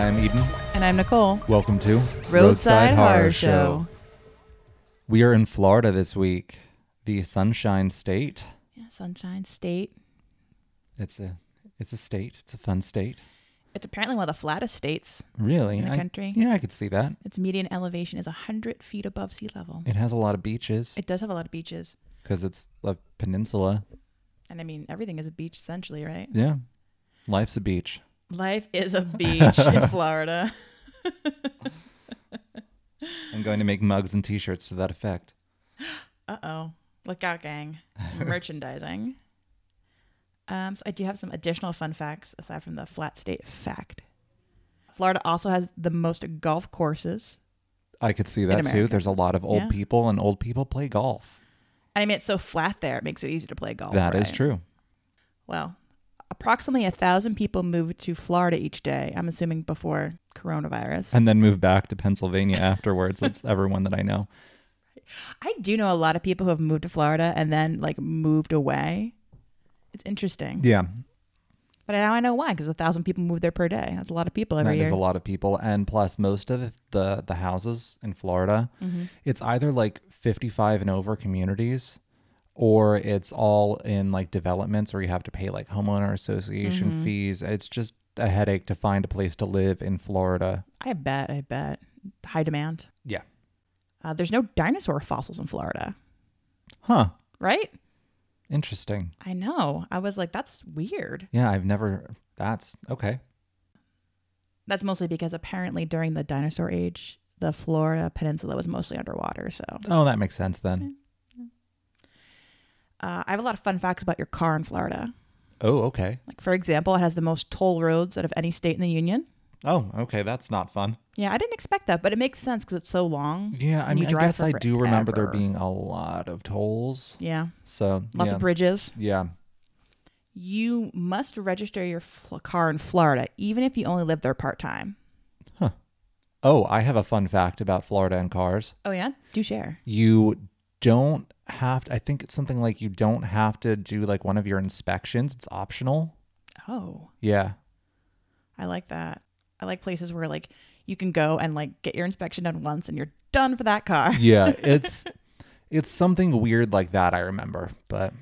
I'm Eden. And I'm Nicole. Welcome to Roadside Horror Show. We are in Florida this week, the Sunshine State. Yeah, Sunshine State. It's a it's a state. It's a fun state. It's apparently one of the flattest states Really? in the I- country. yeah, I could see that. Its median elevation is 100 feet above sea level. It has a lot of beaches It does have a lot of beaches. because it's a peninsula. And I mean, everything is a beach essentially, right? Yeah. Life's a beach. Life is a beach in Florida. I'm going to make mugs and t-shirts to that effect. Uh oh. Look out, gang. Merchandising. Um, so I do have some additional fun facts aside from the flat state fact. Florida also has the most golf courses. I could see that too. There's a lot of old Yeah. people and old people play golf. And I mean, it's so flat there, it makes it easy to play golf. That is right? true. Well, approximately a thousand people move to Florida each day. I'm assuming before coronavirus. And then move back to Pennsylvania afterwards. That's everyone that I know. I do know a lot of people who have moved to Florida and then like moved away. It's interesting, Yeah, but now I know why because a thousand people move there per day. That's a lot of people every That year. is a lot of people, and plus most of the the, houses in Florida, Mm-hmm. it's either like 55 and over communities, or it's all in like developments, or you have to pay like homeowner association Mm-hmm. fees. It's just a headache to find a place to live in Florida. I bet. I bet. High demand. Yeah. Uh, there's no dinosaur fossils in Florida, Huh. right? Interesting. I know. I was like, that's weird. Yeah, I've never. That's okay. That's mostly because apparently during the dinosaur age, the Florida peninsula was mostly underwater. So Oh, that makes sense then. Uh, I have a lot of fun facts about your car in Florida. Oh, okay. Like, for example, it has the most toll roads out of any state in the union. Oh, okay. That's not fun. Yeah, I didn't expect that, but it makes sense because it's so long. Yeah, I mean, I guess I do remember there being a lot of tolls. Yeah, So lots yeah. of bridges. Yeah. You must register your fl- car in Florida, even if you only live there part time. Huh. Oh, I have a fun fact about Florida and cars. Oh, yeah? Do share. You don't have to, I think it's something like you don't have to do like one of your inspections. It's optional. Oh, Yeah. I like that. I like places where, like, you can go and, like, get your inspection done once and you're done for that car. Yeah, it's it's something weird like that I remember, but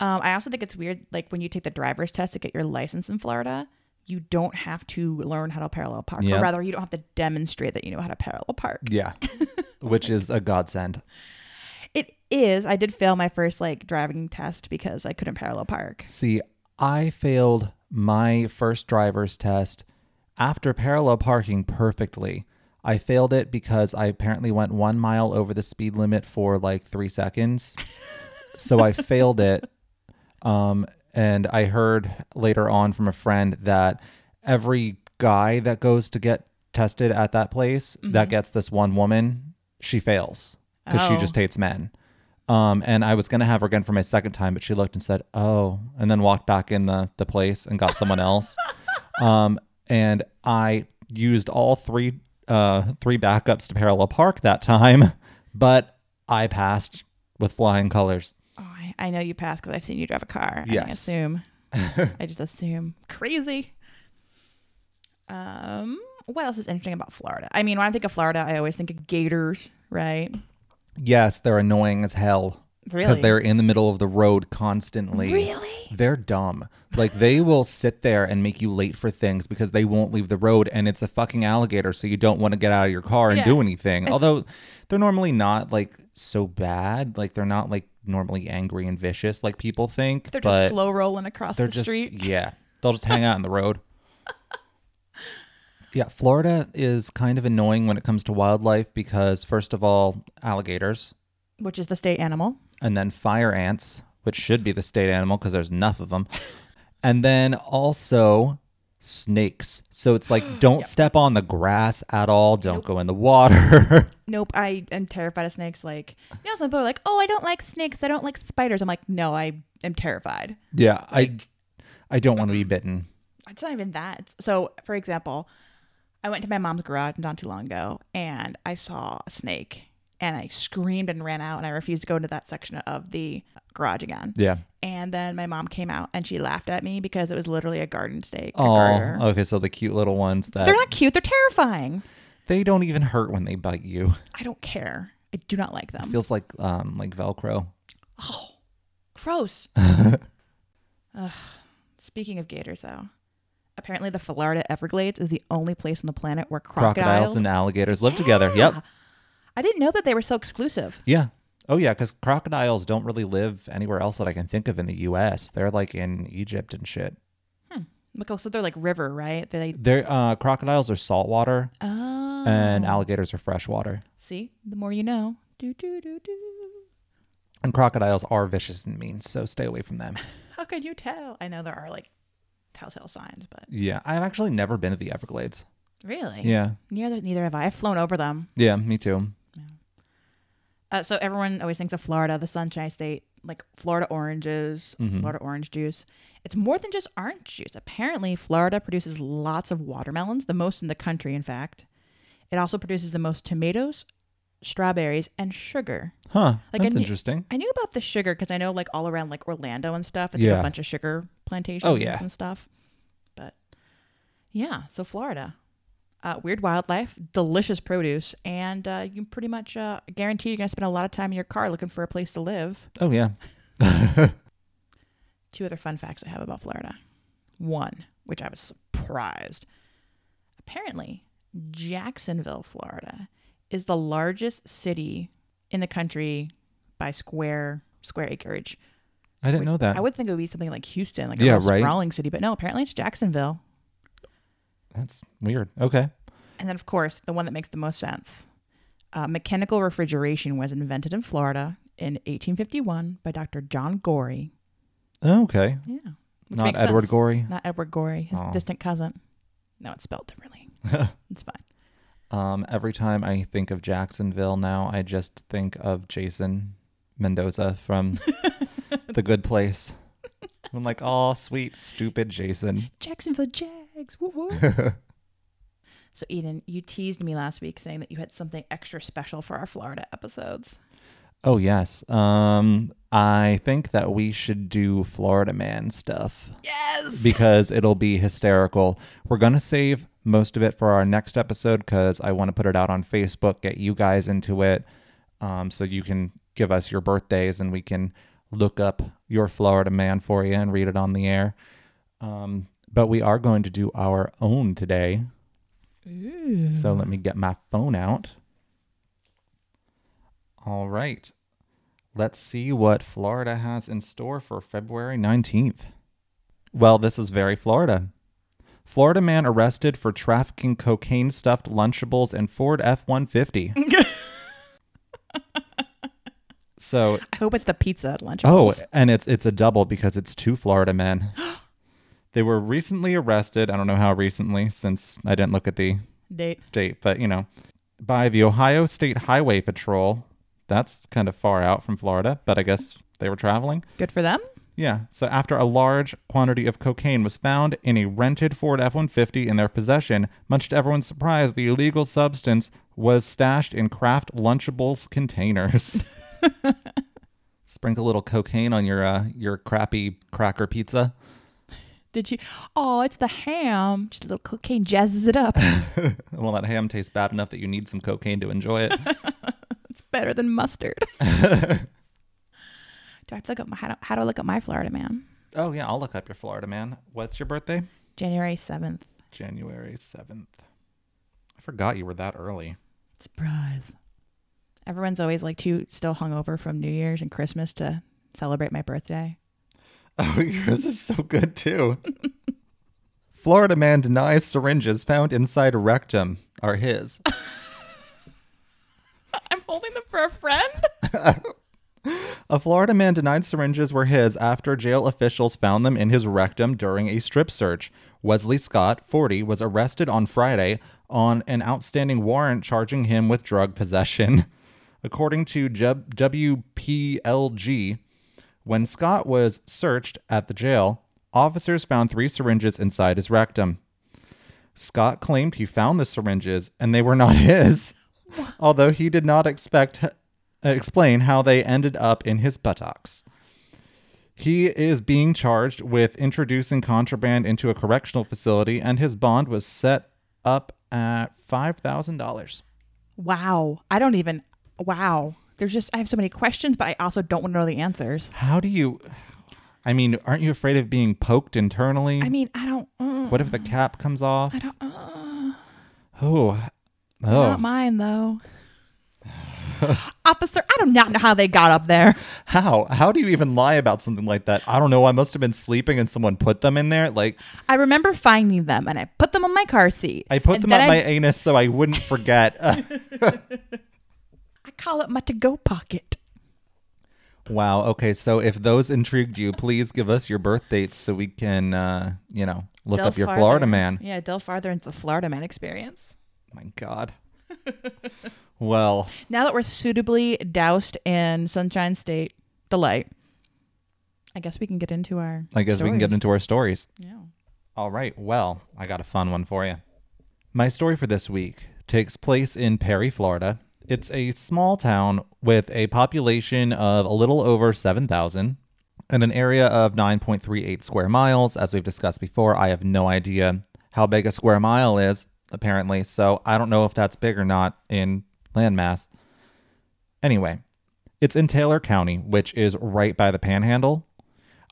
Um, I also think it's weird, like when you take the driver's test to get your license in Florida, you don't have to learn how to parallel park, Yeah. or rather, you don't have to demonstrate that you know how to parallel park. yeah. Which is a godsend. Is. I did fail my first like driving test because I couldn't parallel park. See, I failed my first driver's test after parallel parking perfectly. I failed it because I apparently went one mile over the speed limit for like three seconds. so I failed it. Um, and I heard later on from a friend that every guy that goes to get tested at that place that gets this one woman, she fails because she Oh. just hates men. Um, and I was gonna have her again for my second time, but she looked and said, "Oh," and then walked back in the the place and got someone else. um, and I used all three uh three backups to parallel park that time, but I passed with flying colors. Oh, I, I know you passed because I've seen you drive a car. I Yes. assume. I just assume. Crazy. Um, what else is interesting about Florida? I mean, when I think of Florida, I always think of gators, right? Yes, they're annoying as hell because they're in the middle of the road constantly. Really? They're dumb. Like they will sit there and make you late for things because they won't leave the road and it's a fucking alligator so you don't want to get out of your car and Yeah. do anything. Although they're normally not like so bad. Like they're not like normally angry and vicious like people think. They're just slow rolling across the just street. yeah. They'll just hang out in the road. Yeah, Florida is kind of annoying when it comes to wildlife because first of all, alligators Which is the state animal. and then fire ants, which should be the state animal because there's enough of them. and then also snakes. So it's like don't step on the grass at all, don't go in the water. Nope, I am terrified of snakes. Like, you know, some people are like, "Oh, I don't like snakes. I don't like spiders." I'm like, "No, I am terrified." yeah, I I don't want to be bitten. It's not even that. So, for example, I went to my mom's garage not too long ago, and I saw a snake and I screamed and ran out and I refused to go into that section of the garage again. Yeah. And then my mom came out and she laughed at me because it was literally a garden snake. Oh, okay. So the cute little ones that They're not cute. They're terrifying. they don't even hurt when they bite you. I don't care. I do not like them. Feels like um like Velcro. oh, gross. Ugh. Speaking of gators, though, apparently the Florida Everglades is the only place on the planet where crocodiles, Crocodiles and alligators live together. Yep. I didn't know that they were so exclusive. Yeah. Oh yeah, because crocodiles don't really live anywhere else that I can think of in the U.S. They're like in Egypt and shit. Oh, so they're like river, right? They're like, They're uh, crocodiles are saltwater oh. and alligators are freshwater. See, the more you know. Do, do, do, do. And crocodiles are vicious and mean, so stay away from them. How can you tell? I know there are like telltale signs, but Yeah, I've actually never been to the Everglades. really? Yeah, Neither, neither have I. I've flown over them. yeah, me too. Uh, so everyone always thinks of Florida, the Sunshine State, like Florida oranges, Mhm. Florida orange juice. It's more than just orange juice. Apparently, Florida produces lots of watermelons, the most in the country, in fact. It also produces the most tomatoes, strawberries, and sugar. Huh? Like, that's I knew- interesting. I knew about the sugar because I know, like, all around like Orlando and stuff, it's like a bunch of sugar plantations Oh, yeah. and stuff. But yeah, so Florida. Uh, weird wildlife, delicious produce, and uh, you pretty much uh, guarantee you're going to spend a lot of time in your car looking for a place to live. Oh yeah. Two other fun facts I have about Florida. One, which I was surprised. Apparently, Jacksonville, Florida, is the largest city in the country by square square acreage. I didn't know that. I would think it would be something like Houston, like a Yeah, real right. sprawling city, but no, apparently it's Jacksonville. That's weird. Okay. And then, of course, the one that makes the most sense. Uh, mechanical refrigeration was invented in Florida in 1851 by Dr. John Gorrie. Oh, Okay. Yeah. Not Edward sense. Gorey. Not Edward Gorey, his Oh. distant cousin. No, it's spelled differently. it's fine. Um, every time I think of Jacksonville now, I just think of Jason Mendoza from The Good Place. I'm like, oh, sweet, stupid Jason. Jacksonville Jags. Woo woo. so, Eden, you teased me last week saying that you had something extra special for our Florida episodes. Oh yes. Um, I think that we should do Florida Man stuff Yes. because it'll be hysterical. We're gonna save most of it for our next episode because I want to put it out on Facebook, get you guys into it, um, so you can give us your birthdays and we can look up your Florida Man for you and read it on the air. Um, but we are going to do our own today. Ooh. So let me get my phone out. All right. Let's see what Florida has in store for February 19th. Well, this is very Florida. Florida man arrested for trafficking cocaine stuffed Lunchables and Ford F 150. so, I hope it's the pizza at lunch. oh, and it's it's a double because it's two Florida men. they were recently arrested. I don't know how recently since I didn't look at the date. date, but you know, by the Ohio State Highway Patrol. That's kind of far out from Florida, but I guess they were traveling. Good for them. Yeah. So after a large quantity of cocaine was found in a rented Ford F 150 in their possession, much to everyone's surprise, the illegal substance was stashed in Kraft Lunchables containers. Sprinkle a little cocaine on your uh, your crappy cracker pizza. Did you? Oh, it's the ham. Just a little cocaine jazzes it up. Well, that ham tastes bad enough that you need some cocaine to enjoy it. better than mustard. do I have to look up my, how, do, how do I look up my Florida man? oh yeah, I'll look up your Florida man. What's your birthday? January seventh. January 7th. I forgot you were that early. Surprise. Everyone's always like too still hungover from New Year's and Christmas to celebrate my birthday. Oh, yours is so good too. Florida man denies syringes found inside rectum are his. I'm holding them for a friend. A Florida man denied syringes were his after jail officials found them in his rectum during a strip search. Wesley Scott, 40, was arrested on Friday on an outstanding warrant charging him with drug possession. According to WPLG, when Scott was searched at the jail, officers found three syringes inside his rectum. Scott claimed he found the syringes and they were not his. although he did not expect explain how they ended up in his buttocks. He is being charged with introducing contraband into a correctional facility, and his bond was set up at five thousand dollars. Wow. I don't even. Wow. There's just I have so many questions, but I also don't want to know the answers. How do you? I mean, aren't you afraid of being poked internally? I mean, I don't. Uh, what if the cap comes off? I don't. Uh, Oh, oh, Not mine though. Officer, I do not know how they got up there. how? How do you even lie about something like that? I don't know. I must have been sleeping and someone put them in there. Like I remember finding them and I put them on my car seat. I put And them on I, my anus so I wouldn't forget. I call it my to-go pocket. wow. Okay. So if those intrigued you, please give us your birth dates so we can, uh, you know, look up your farther. Florida man. Yeah, delve farther into the Florida man experience. My God. well, Now that we're suitably doused in Sunshine State delight, I guess we can get into our. I guess we can get into our stories. Yeah. All right. Well, I got a fun one for you. My story for this week takes place in Perry, Florida. It's a small town with a population of a little over 7,000 and an area of 9.38 square miles. As we've discussed before, I have no idea how big a square mile is, apparently, so I don't know if that's big or not in landmass. Anyway, it's in Taylor County, which is right by the panhandle.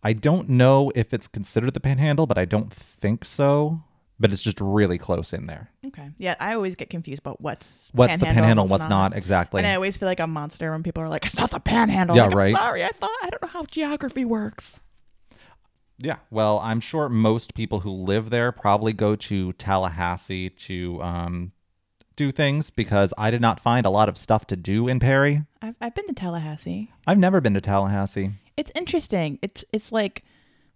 I don't know if it's considered the panhandle, but I don't think so. But it's just really close in there. Okay. Yeah, I always get confused about what's What's the panhandle, and what's not, exactly. And I always feel like a monster when people are like, "It's not the panhandle." Yeah, Like, I'm right. sorry, I thought I don't know how geography works. Yeah, well, I'm sure most people who live there probably go to Tallahassee to um, do things because I did not find a lot of stuff to do in Perry. I've I've been to Tallahassee. I've never been to Tallahassee. It's interesting. It's it's like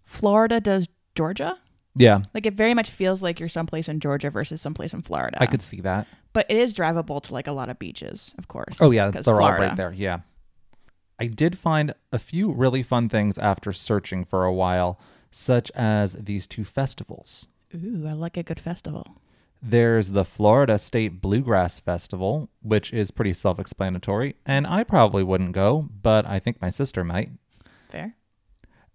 Florida does Georgia. Yeah, Like it very much feels like you're someplace in Georgia versus someplace in Florida. I could see that. but it is drivable to like a lot of beaches, of course. Oh yeah, they're all Florida. right there. Yeah. I did find a few really fun things after searching for a while, such as these two festivals. Ooh, I like a good festival. There's the Florida State Bluegrass Festival, which is pretty self explanatory, and I probably wouldn't go, but I think my sister might. Fair.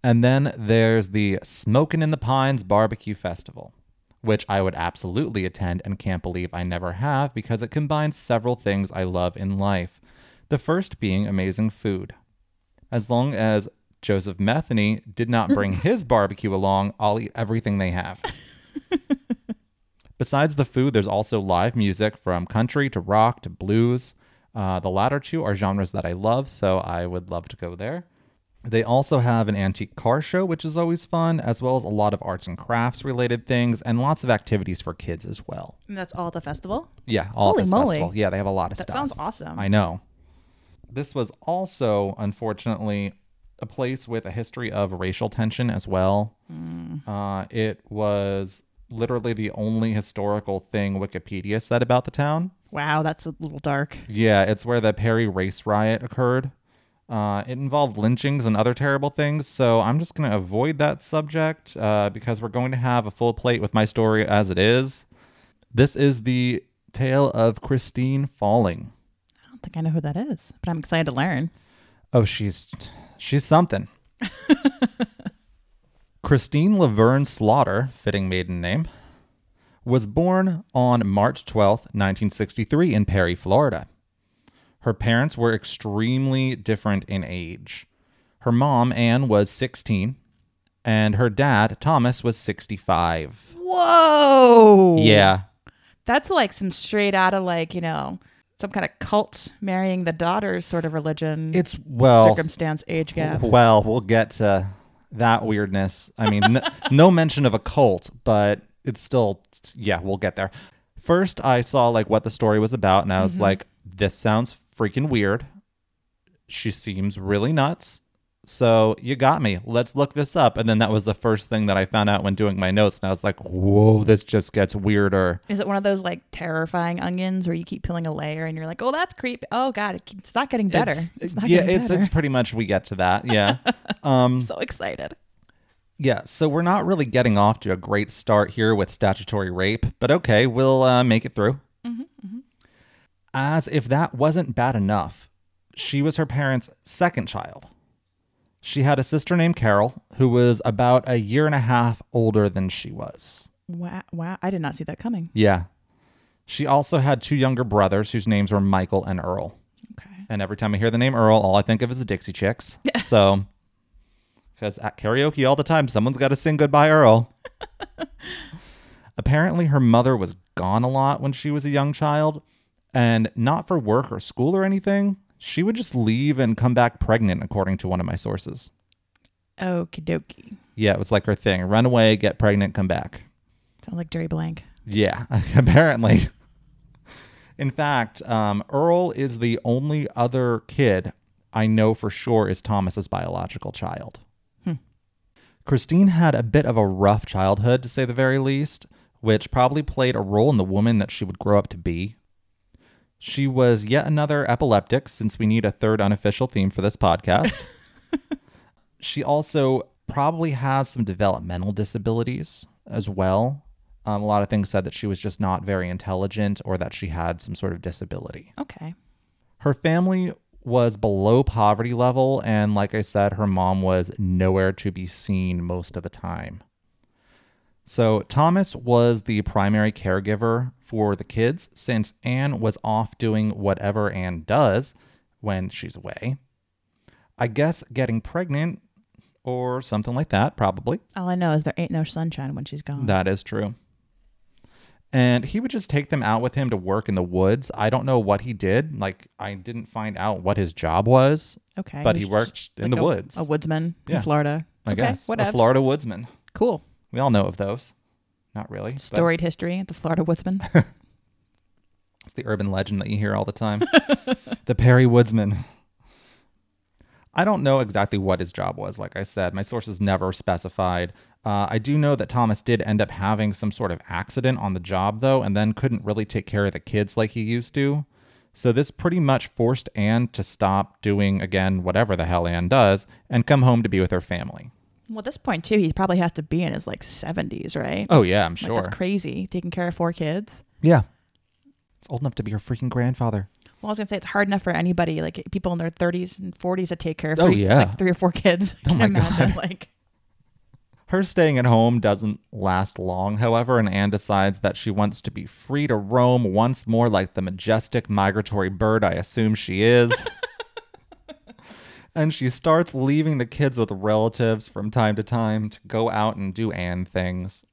And then there's the Smokin' in the Pines Barbecue Festival, which I would absolutely attend and can't believe I never have because it combines several things I love in life. The first being amazing food. As long as Joseph Metheny did not bring his barbecue along, I'll eat everything they have. Besides the food, there's also live music from country to rock to blues. Uh, the latter two are genres that I love, so I would love to go there. They also have an antique car show, which is always fun, as well as a lot of arts and crafts related things, and lots of activities for kids as well. And that's all at the festival? Yeah, all Holy at this moly. festival. Yeah, they have a lot of That stuff. That sounds awesome. I know. This was also, unfortunately, a place with a history of racial tension as well. Uh, it was literally the only historical thing Wikipedia said about the town. wow, that's a little dark. Yeah, it's where the Perry race riot occurred. Uh, it involved lynchings and other terrible things, so I'm just going to avoid that subject uh, because we're going to have a full plate with my story as it is. This is the tale of Christine Falling. I don't think I know who that is, but I'm excited to learn. Oh, she's she's something. Christine Laverne Slaughter, fitting maiden name, was born on March twelfth, 1963 in Perry, Florida. Her parents were extremely different in age. Her mom, Anne, was 16, and her dad, Thomas, was 65. Whoa! Yeah. That's like some straight out of like, you know, some kind of cult marrying the daughters sort of religion. It's well circumstance age gap. Well, we'll get to that weirdness. I mean, n- no mention of a cult, but it's still, yeah, we'll get there. First, I saw like what the story was about, and I was mm-hmm. like, this sounds freaking weird. She seems really nuts. So you got me. Let's look this up. And then that was the first thing that I found out when doing my notes. And I was like, whoa, this just gets weirder. Is it one of those like terrifying onions where you keep peeling a layer and you're like, oh, that's creepy. Oh God, it's not getting better. It's- It's, not yeah, getting it's better. it's pretty much we get to that. Yeah. um so excited. Yeah, so we're not really getting off to a great start here with statutory rape, but okay, we'll uh, make it through. As if that wasn't bad enough, she was her parents' second child. She had a sister named Carol who was about a year and a half older than she was. Wow, wow. I did not see that coming. Yeah. She also had two younger brothers whose names were Michael and Earl. Okay. And every time I hear the name Earl, all I think of is the Dixie Chicks. so, because at karaoke all the time, someone's got to sing Goodbye Earl. Apparently, her mother was gone a lot when she was a young child, and not for work or school or anything. She would just leave and come back pregnant, according to one of my sources. Okie dokie. Yeah, it was like her thing run away, get pregnant, come back. Sounds like Jerry Blank. Yeah, apparently. In fact, um, Earl is the only other kid I know for sure is Thomas's biological child. Hmm. Christine had a bit of a rough childhood, to say the very least, which probably played a role in the woman that she would grow up to be. She was yet another epileptic, since we need a third unofficial theme for this podcast. she also probably has some developmental disabilities as well. Um, a lot of things said that she was just not very intelligent or that she had some sort of disability. Okay. Her family was below poverty level, and like I said, her mom was nowhere to be seen most of the time. So, Thomas was the primary caregiver for the kids since Anne was off doing whatever Anne does when she's away. I guess getting pregnant or something like that, probably. All I know is there ain't no sunshine when she's gone. That is true. And he would just take them out with him to work in the woods. I don't know what he did. Like, I didn't find out what his job was, okay. but he worked in like the a, woods. A woodsman Yeah. in Florida. I okay. guess. What a Florida woodsman. Cool. We all know of those. Not really. but Storied history. The Florida woodsman. It's the urban legend that you hear all the time. the Perry Woodsman. I don't know exactly what his job was. Like I said, my sources never specified. Uh, I do know that Thomas did end up having some sort of accident on the job, though, and then couldn't really take care of the kids like he used to. So this pretty much forced Anne to stop doing, again, whatever the hell Anne does, and come home to be with her family. Well, at this point too, he probably has to be in his like seventies, right? Oh, yeah, I'm Like, sure. that's crazy. Taking care of four kids. yeah. It's old enough to be your freaking grandfather. Well, I was gonna say it's hard enough for anybody, like people in their thirties and forties, to take care of Oh, three, yeah. like three or four kids. Oh, Can my imagine, God. Like, Her staying at home doesn't last long, however, and Anne decides that she wants to be free to roam once more like the majestic migratory bird I assume she is. And she starts leaving the kids with relatives from time to time to go out and do Anne things.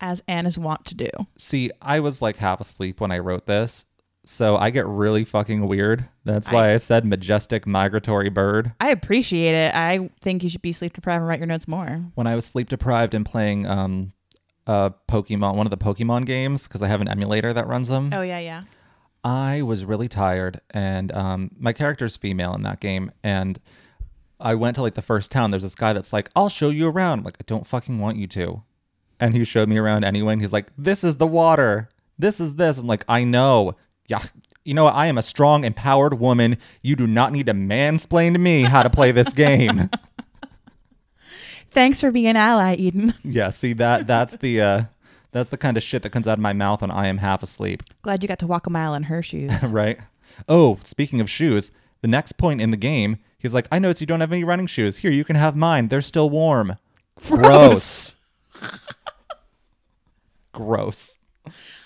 as Anne is wont to do. See, I was like half asleep when I wrote this, so I get really fucking weird. That's why I, said majestic migratory bird. I appreciate it. I think you should be sleep deprived and write your notes more. when I was sleep deprived and playing um a Pokemon one of the Pokemon games because I have an emulator that runs them. Oh yeah, yeah. I was really tired and um my character's female in that game and I went to like the first town. There's this guy that's like, I'll show you around. I'm like, I don't fucking want you to. And he showed me around anyway, and he's like, This is the water. This is this. I'm like, I know. Yeah. You know what? I am a strong, empowered woman. You do not need to mansplain to me how to play this game. Thanks for being an ally, Eden. Yeah, see that that's the uh that's the kind of shit that comes out of my mouth when I am half asleep, Glad you got to walk a mile in her shoes. right? Oh, speaking of shoes, the next point in the game, he's like, "I notice you don't have any running shoes. Here, you can have mine. They're still warm." Gross. Gross.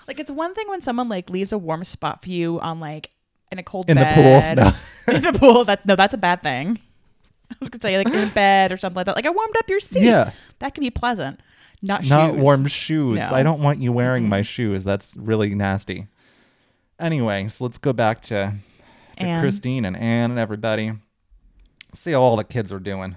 like it's one thing when someone like leaves a warm spot for you on like in a cold In the bed. pool. No. in the pool. That no, that's a bad thing. I was gonna say like in bed or something like that. Like I warmed up your seat. Yeah. That can be pleasant. Not shoes. Not shoes. warm shoes. No. I don't want you wearing my shoes. That's really nasty. Anyway, so let's go back to, to Anne. Christine and Anne and everybody. See how all the kids are doing.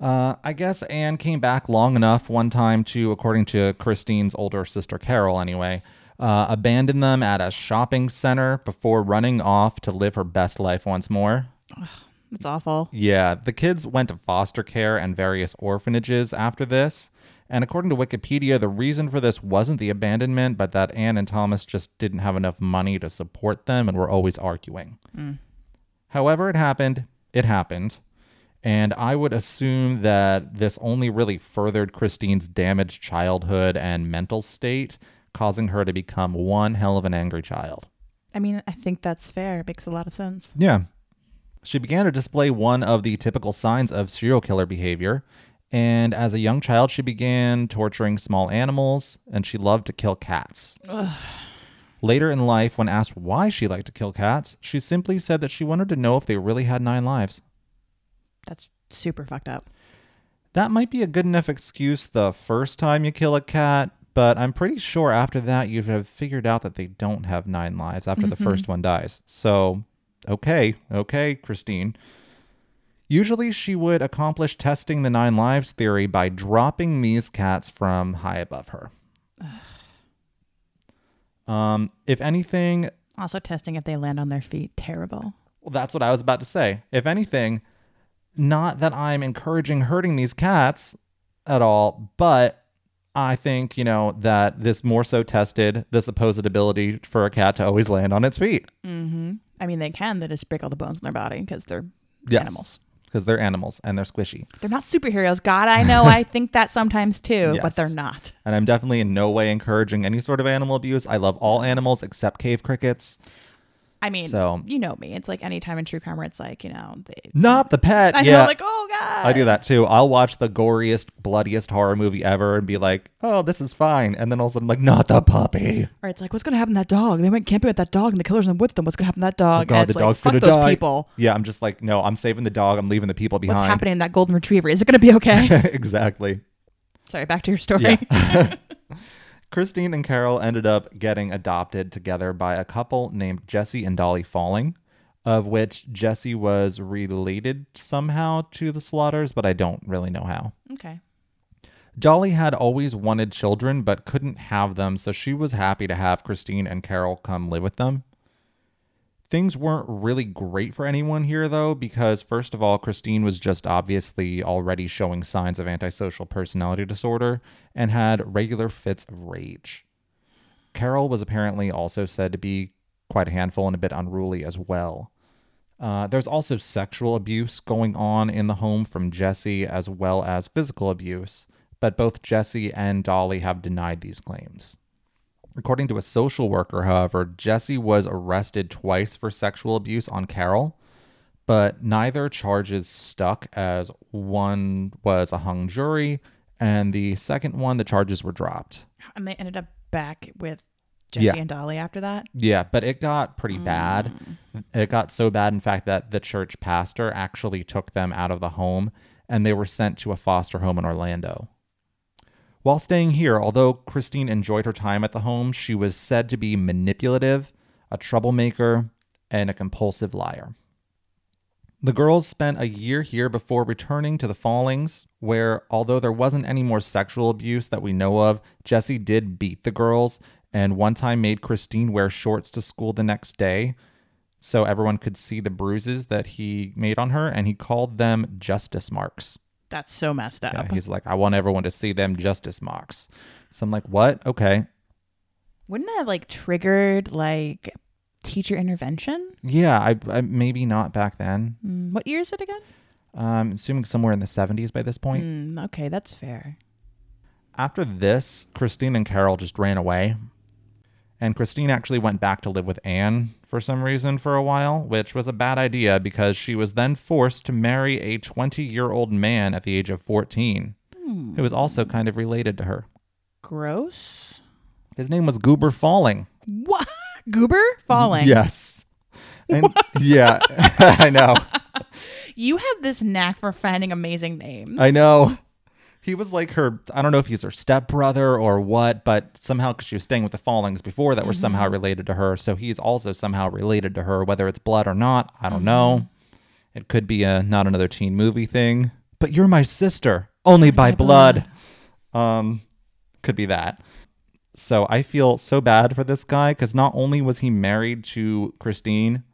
Uh, I guess Anne came back long enough one time to, according to Christine's older sister Carol, anyway, uh, abandon them at a shopping center before running off to live her best life once more. That's awful. Yeah, the kids went to foster care and various orphanages after this. And according to Wikipedia, the reason for this wasn't the abandonment, but that Anne and Thomas just didn't have enough money to support them and were always arguing. Mm. However, it happened, it happened. And I would assume that this only really furthered Christine's damaged childhood and mental state, causing her to become one hell of an angry child. I mean, I think that's fair. It makes a lot of sense. Yeah. She began to display one of the typical signs of serial killer behavior. And as a young child, she began torturing small animals and she loved to kill cats. Later in life, when asked why she liked to kill cats, she simply said that she wanted to know if they really had nine lives. That's super fucked up. That might be a good enough excuse the first time you kill a cat, but I'm pretty sure after that you'd have figured out that they don't have nine lives after the mm-hmm. first one dies. So, okay, okay, Christine. Usually she would accomplish testing the nine lives theory by dropping these cats from high above her. um, if anything, Also, testing if they land on their feet. Terrible. well, that's what I was about to say. If anything, not that I'm encouraging hurting these cats at all, but I think, you know, that this more so tested the supposed ability for a cat to always land on its feet. Mm-hmm. I mean, they can. They just break all the bones in their body because they're Yes. animals. Because they're animals and they're squishy. They're not superheroes. God, I know. I think that sometimes too, Yes. but they're not. And I'm definitely in no way encouraging any sort of animal abuse. I love all animals except cave crickets. I mean, So- you know me. It's like anytime in true crime where it's like, you know, they. Not the pet. I yeah. know, like, oh god. I do that too. I'll watch the goriest, bloodiest horror movie ever and be like, oh, this is fine. And then all of a sudden, like, not the puppy. Or it's like, what's gonna happen to that dog? They went camping with that dog, and the killer's in the woods. Then what's gonna happen to that dog? Oh, God, and the like, dog's gonna those die. people. Yeah, I'm just like, no, I'm saving the dog. I'm leaving the people behind. What's happening that golden retriever? Is it gonna be okay? exactly. Sorry, back to your story. Yeah. Christine and Carol ended up getting adopted together by a couple named Jesse and Dolly Falling, of which Jesse was related somehow to the Slaughters, but I don't really know how. okay. Dolly had always wanted children but couldn't have them, so she was happy to have Christine and Carol come live with them. Things weren't really great for anyone here, though, because first of all, Christine was just obviously already showing signs of antisocial personality disorder and had regular fits of rage. Carol was apparently also said to be quite a handful and a bit unruly as well. Uh, there's also sexual abuse going on in the home from Jesse as well as physical abuse, but both Jesse and Dolly have denied these claims. According to a social worker, however, Jesse was arrested twice for sexual abuse on Carol, but neither charges stuck as one was a hung jury and the second one the charges were dropped. And they ended up back with Jesse Yeah. and Dolly after that. Yeah, but it got pretty bad. Mm. It got so bad, in fact, that the church pastor actually took them out of the home and they were sent to a foster home in Orlando. While staying here, although Christine enjoyed her time at the home, she was said to be manipulative, a troublemaker, and a compulsive liar. The girls spent a year here before returning to the Fallings, where, although there wasn't any more sexual abuse that we know of, Jesse did beat the girls and one time made Christine wear shorts to school the next day so everyone could see the bruises that he made on her, and he called them justice marks. That's so messed up. Yeah, he's like, I want everyone to see them justice marks. So I'm like, what? Okay. Wouldn't that have like triggered like teacher intervention? Yeah, I, I maybe not back then. Mm, what year is it again? Um, assuming somewhere in the 70s by this point. Mm, okay, that's fair. After this, Christine and Carol just ran away. And Christine actually went back to live with Anne for some reason for a while, which was a bad idea because she was then forced to marry a 20 year old man at the age of 14, who was also kind of related to her. Gross. His name was Goober Falling. What? Goober falling. Yes. And yeah, I know. You have this knack for finding amazing names. I know. He was like her, I don't know if he's her stepbrother or what, but somehow, because she was staying with the Fallings before that were somehow related to her. So he's also somehow related to her, whether it's blood or not. I don't know. It could be a not another teen movie thing. But you're my sister, only by blood. Um, could be that. So I feel so bad for this guy because not only was he married to Christine,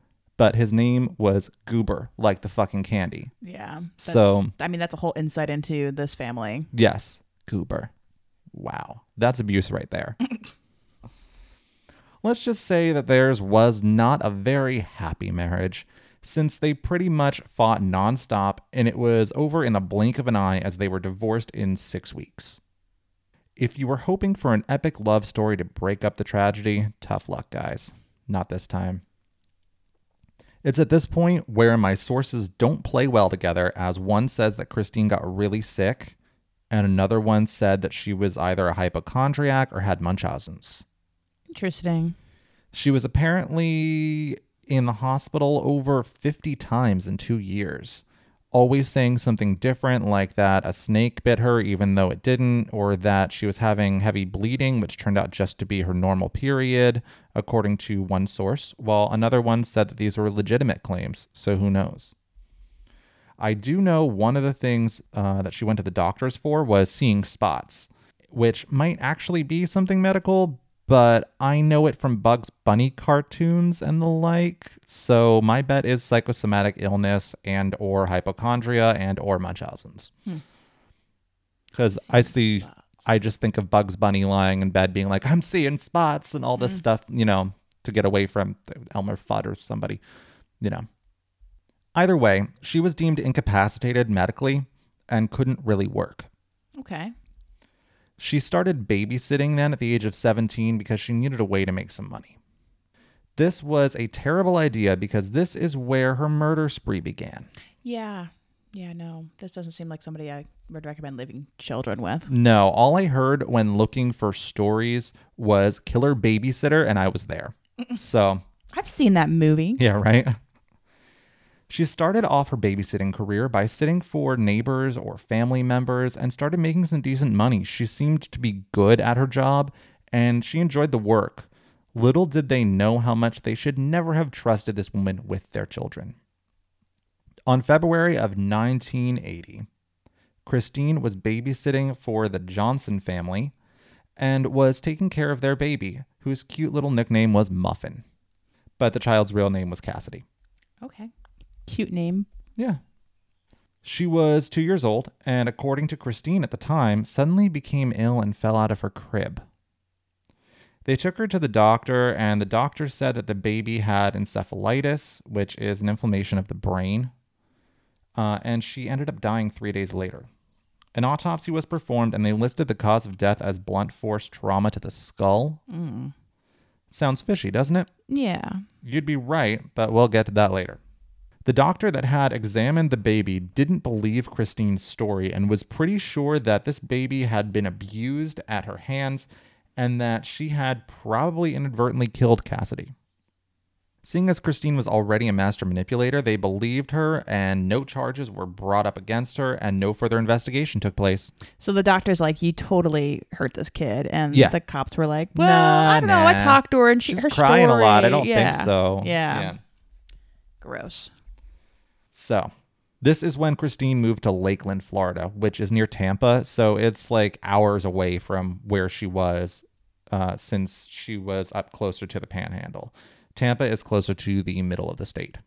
but his name was Goober, like the fucking candy. yeah. So- I mean, that's a whole insight into this family. Yes, Goober. Wow, that's abuse right there. Let's just say that theirs was not a very happy marriage, since they pretty much fought nonstop and it was over in the blink of an eye as they were divorced in six weeks. If you were hoping for an epic love story to break up the tragedy, tough luck, guys. not this time. It's at this point where my sources don't play well together, as one says that Christine got really sick, and another one said that she was either a hypochondriac or had Munchausen's. Interesting. She was apparently in the hospital over 50 times in two years, always saying something different, like that a snake bit her even though it didn't, or that she was having heavy bleeding, which turned out just to be her normal period, according to one source, while another one said that these were legitimate claims, so who knows? I do know one of the things uh, that she went to the doctors for was seeing spots, which might actually be something medical, but I know it from Bugs Bunny cartoons and the like. So my bet is psychosomatic illness and or hypochondria and or Munchausen's. Hmm. Because I see, I just think of Bugs Bunny lying in bed being like, "I'm seeing spots" and all this hmm. stuff, you know, to get away from Elmer Fudd or somebody, you know. Either way, she was deemed incapacitated medically and couldn't really work. Okay. She started babysitting then at the age of 17 because she needed a way to make some money. This was a terrible idea because this is where her murder spree began. Yeah. Yeah, no. This doesn't seem like somebody I would recommend leaving children with. No, all I heard when looking for stories was killer babysitter, and I was there. So, I've seen that movie. yeah, right? She started off her babysitting career by sitting for neighbors or family members and started making some decent money. She seemed to be good at her job and she enjoyed the work. Little did they know how much they should never have trusted this woman with their children. On February of 1980, Christine was babysitting for the Johnson family and was taking care of their baby, whose cute little nickname was Muffin. But the child's real name was Cassidy. Okay. Cute name. Yeah. She was two years old, and according to Christine at the time, suddenly became ill and fell out of her crib. They took her to the doctor, and the doctor said that the baby had encephalitis, which is an inflammation of the brain, uh, and she ended up dying three days later. An autopsy was performed, and they listed the cause of death as blunt force trauma to the skull. Mm. Sounds fishy, doesn't it? Yeah. You'd be right, but we'll get to that later. The doctor that had examined the baby didn't believe Christine's story and was pretty sure that this baby had been abused at her hands and that she had probably inadvertently killed Cassidy. Seeing as Christine was already a master manipulator, they believed her and no charges were brought up against her and no further investigation took place. So the doctor's like, you totally hurt this kid, and Yeah. the cops were like, well, Nah, I don't know. I nah. talked to her, and she She's her crying a lot. I story- don't yeah. think so. Yeah. Gross. So, this is when Christine moved to Lakeland, Florida, which is near Tampa. So, it's like hours away from where she was uh, since she was up closer to the panhandle. Tampa is closer to the middle of the state.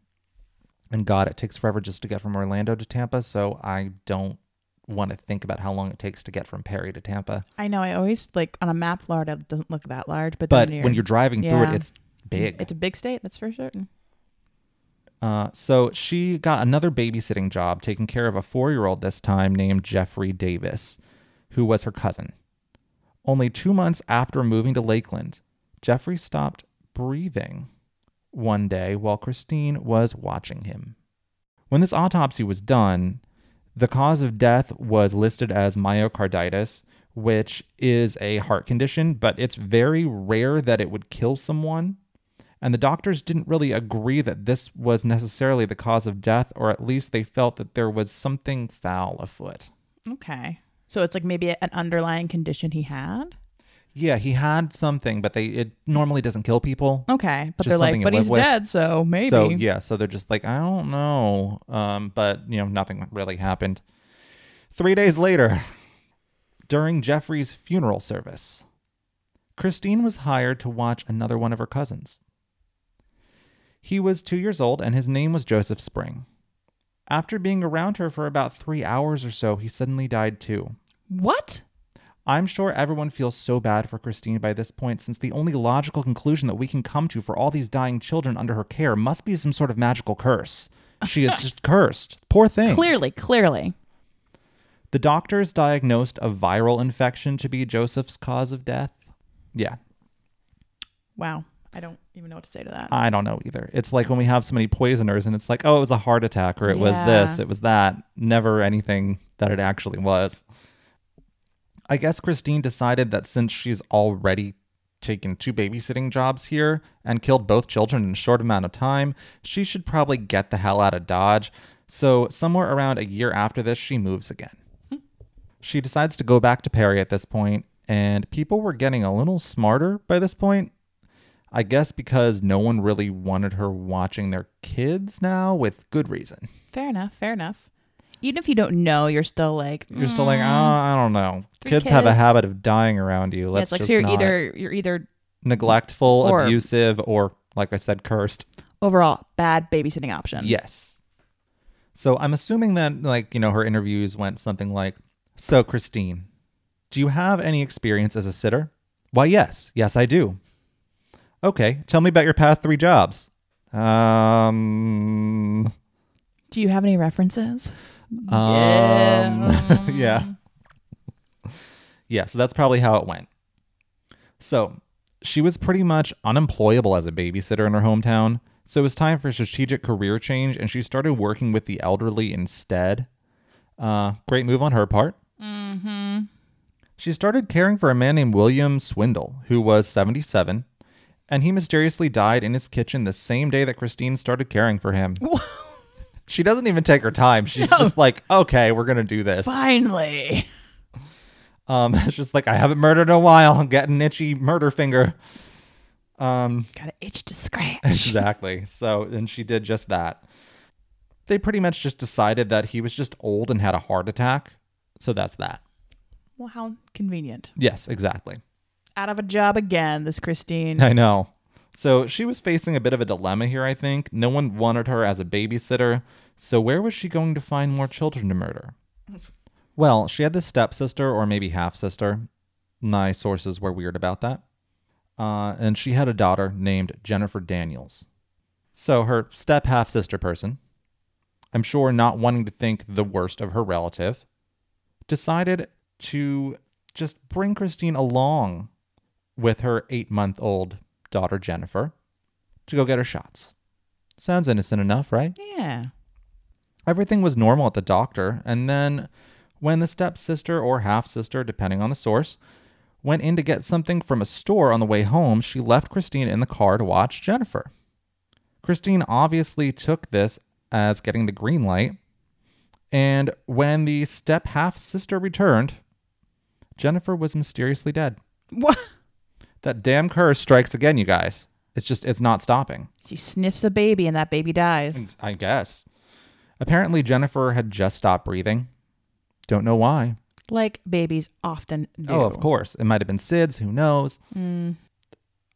And God, it takes forever just to get from Orlando to Tampa. So, I don't want to think about how long it takes to get from Perry to Tampa. I know. I always like on a map, Florida doesn't look that large, but But then when you're driving through yeah. it, it's big. It's a big state. That's for certain. Uh, so she got another babysitting job taking care of a four year old this time named Jeffrey Davis, who was her cousin. Only two months after moving to Lakeland, Jeffrey stopped breathing one day while Christine was watching him. When this autopsy was done, the cause of death was listed as myocarditis, which is a heart condition, but it's very rare that it would kill someone and the doctors didn't really agree that this was necessarily the cause of death, or at least they felt that there was something foul afoot. Okay. So it's like maybe an underlying condition he had. Yeah, he had something, but they it normally doesn't kill people. Okay, but they're like, but he's with. dead, so maybe. So yeah, so they're just like, I don't know. Um, but you know, nothing really happened. Three days later, during Jeffrey's funeral service, Christine was hired to watch another one of her cousins. He was two years old and his name was Joseph Spring. After being around her for about three hours or so, he suddenly died too. What? I'm sure everyone feels so bad for Christine by this point, since the only logical conclusion that we can come to for all these dying children under her care must be some sort of magical curse. She is just cursed. Poor thing. Clearly, clearly. The doctors diagnosed a viral infection to be Joseph's cause of death. Yeah. Wow. I don't even know what to say to that. I don't know either. It's like when we have so many poisoners and it's like, oh, it was a heart attack or it was this, it was that. Never anything that it actually was. I guess Christine decided that since she's already taken two babysitting jobs here and killed both children in a short amount of time, she should probably get the hell out of Dodge. So, somewhere around a year after this, she moves again. Hmm. She decides to go back to Perry at this point, and people were getting a little smarter by this point. I guess because no one really wanted her watching their kids now, with good reason. fair enough. Fair enough. Even if you don't know, you're still like You're still like, oh. I don't know. Three Kids, have a kids. habit of dying around you. Let's it's like just so you're not either you're either neglectful, Or- abusive, or like I said, cursed. overall bad babysitting option. Yes. So I'm assuming that, like, you know, her interviews went something like So, Christine, do you have any experience as a sitter? Why, yes. Yes, I do. Okay. Tell me about your past three jobs. Um, Do you have any references? um, yeah. Yeah. So that's probably how it went. So she was pretty much unemployable as a babysitter in her hometown. So it was time for a strategic career change, and she started working with the elderly instead. Uh, great move on her part. Mm-hmm. She started caring for a man named William Swindle, who was 77, and he mysteriously died in his kitchen the same day that Christine started caring for him. she doesn't even take her time. She's No. just like, okay, we're going to do this. Finally. Um, it's just like, I haven't murdered in a while. I'm getting itchy murder finger. Um, Got an itch to scratch. exactly. So, and she did just that. They pretty much just decided that he was just old and had a heart attack. So that's that. Well, how convenient. Yes, exactly. Out of a job again, this Christine. I know. So she was facing a bit of a dilemma here, I think. No one wanted her as a babysitter. So where was she going to find more children to murder? Well, she had this stepsister or maybe half sister. My sources were weird about that. Uh, and she had a daughter named Jennifer Daniels. So her step half sister person, I'm sure not wanting to think the worst of her relative, decided to just bring Christine along with her eight month old daughter Jennifer to go get her shots. Sounds innocent enough, right? Yeah. Everything was normal at the doctor, and then when the stepsister or half sister, depending on the source, went in to get something from a store on the way home, she left Christine in the car to watch Jennifer. Christine obviously took this as getting the green light, and when the step half sister returned, Jennifer was mysteriously dead. What? That damn curse strikes again, you guys. It's just, it's not stopping. She sniffs a baby and that baby dies. I guess. Apparently, Jennifer had just stopped breathing. Don't know why. Like babies often do. Oh, of course. It might have been SIDS. Who knows? Mm.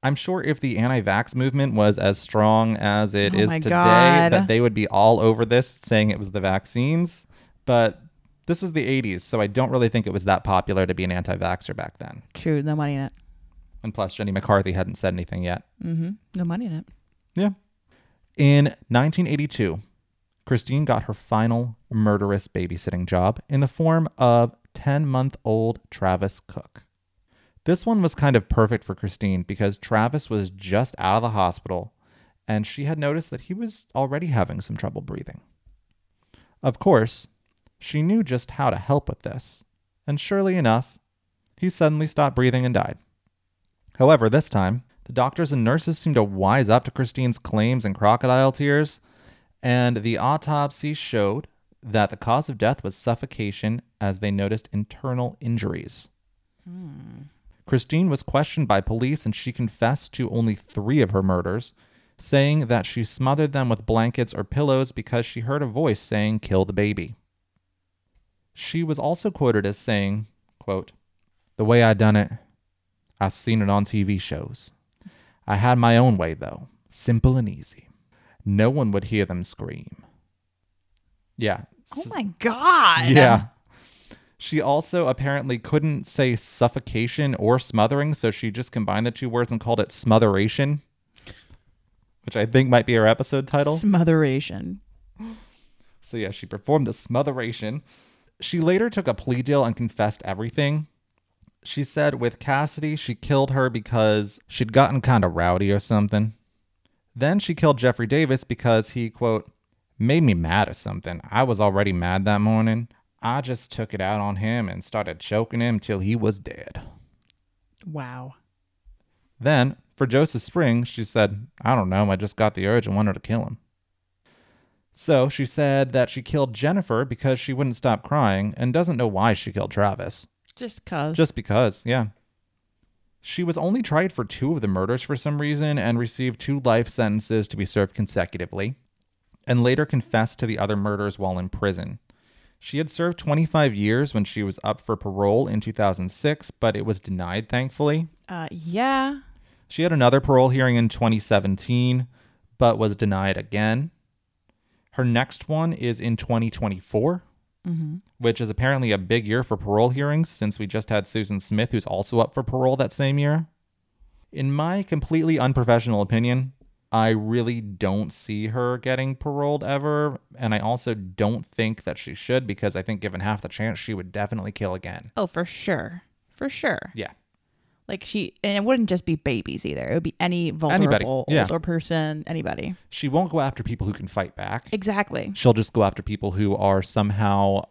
I'm sure if the anti vax movement was as strong as it Oh is today, God. that they would be all over this saying it was the vaccines. But this was the 80s, so I don't really think it was that popular to be an anti vaxxer back then. True. No money in it. And plus, Jenny McCarthy hadn't said anything yet. Mm-hmm. No money in it. Yeah. In 1982, Christine got her final murderous babysitting job in the form of 10 month old Travis Cook. This one was kind of perfect for Christine because Travis was just out of the hospital and she had noticed that he was already having some trouble breathing. Of course, she knew just how to help with this, and surely enough, he suddenly stopped breathing and died. However, this time, the doctors and nurses seemed to wise up to Christine's claims and crocodile tears, and the autopsy showed that the cause of death was suffocation as they noticed internal injuries. Hmm. Christine was questioned by police and she confessed to only three of her murders, saying that she smothered them with blankets or pillows because she heard a voice saying, Kill the baby. She was also quoted as saying, quote, The way I done it, I seen it on TV shows. I had my own way, though, simple and easy. No one would hear them scream. Yeah. Oh my god. Yeah. She also apparently couldn't say suffocation or smothering, so she just combined the two words and called it smotheration, which I think might be her episode title. Smotheration. So yeah, she performed the smotheration. She later took a plea deal and confessed everything. She said with Cassidy, she killed her because she'd gotten kind of rowdy or something. Then she killed Jeffrey Davis because he, quote, made me mad or something. I was already mad that morning. I just took it out on him and started choking him till he was dead. Wow. Then, for Joseph Spring, she said, I don't know, I just got the urge and wanted to kill him. So she said that she killed Jennifer because she wouldn't stop crying and doesn't know why she killed Travis. Just cause. Just because, yeah. She was only tried for two of the murders for some reason and received two life sentences to be served consecutively, and later confessed to the other murders while in prison. She had served 25 years when she was up for parole in 2006, but it was denied, thankfully. uh, yeah. She had another parole hearing in 2017, but was denied again. Her next one is in 2024, Mm-hmm. which is apparently a big year for parole hearings since we just had Susan Smith, who's also up for parole that same year. In my completely unprofessional opinion, I really don't see her getting paroled ever. And I also don't think that she should because I think, given half the chance, she would definitely kill again. Oh, for sure. For sure. Yeah. Like she, and it wouldn't just be babies either. It would be any vulnerable yeah. older person, anybody. She won't go after people who can fight back. Exactly. She'll just go after people who are somehow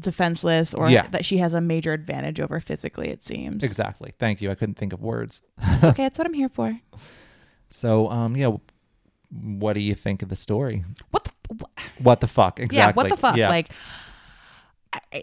Defenseless or Yeah. that she has a major advantage over physically, it seems. Exactly. Thank you. I couldn't think of words. okay, that's what I'm here for. So, um, yeah. What do you think of the story? What the, wh- What the fuck? Exactly. Yeah, what the fuck? Yeah. Like, I,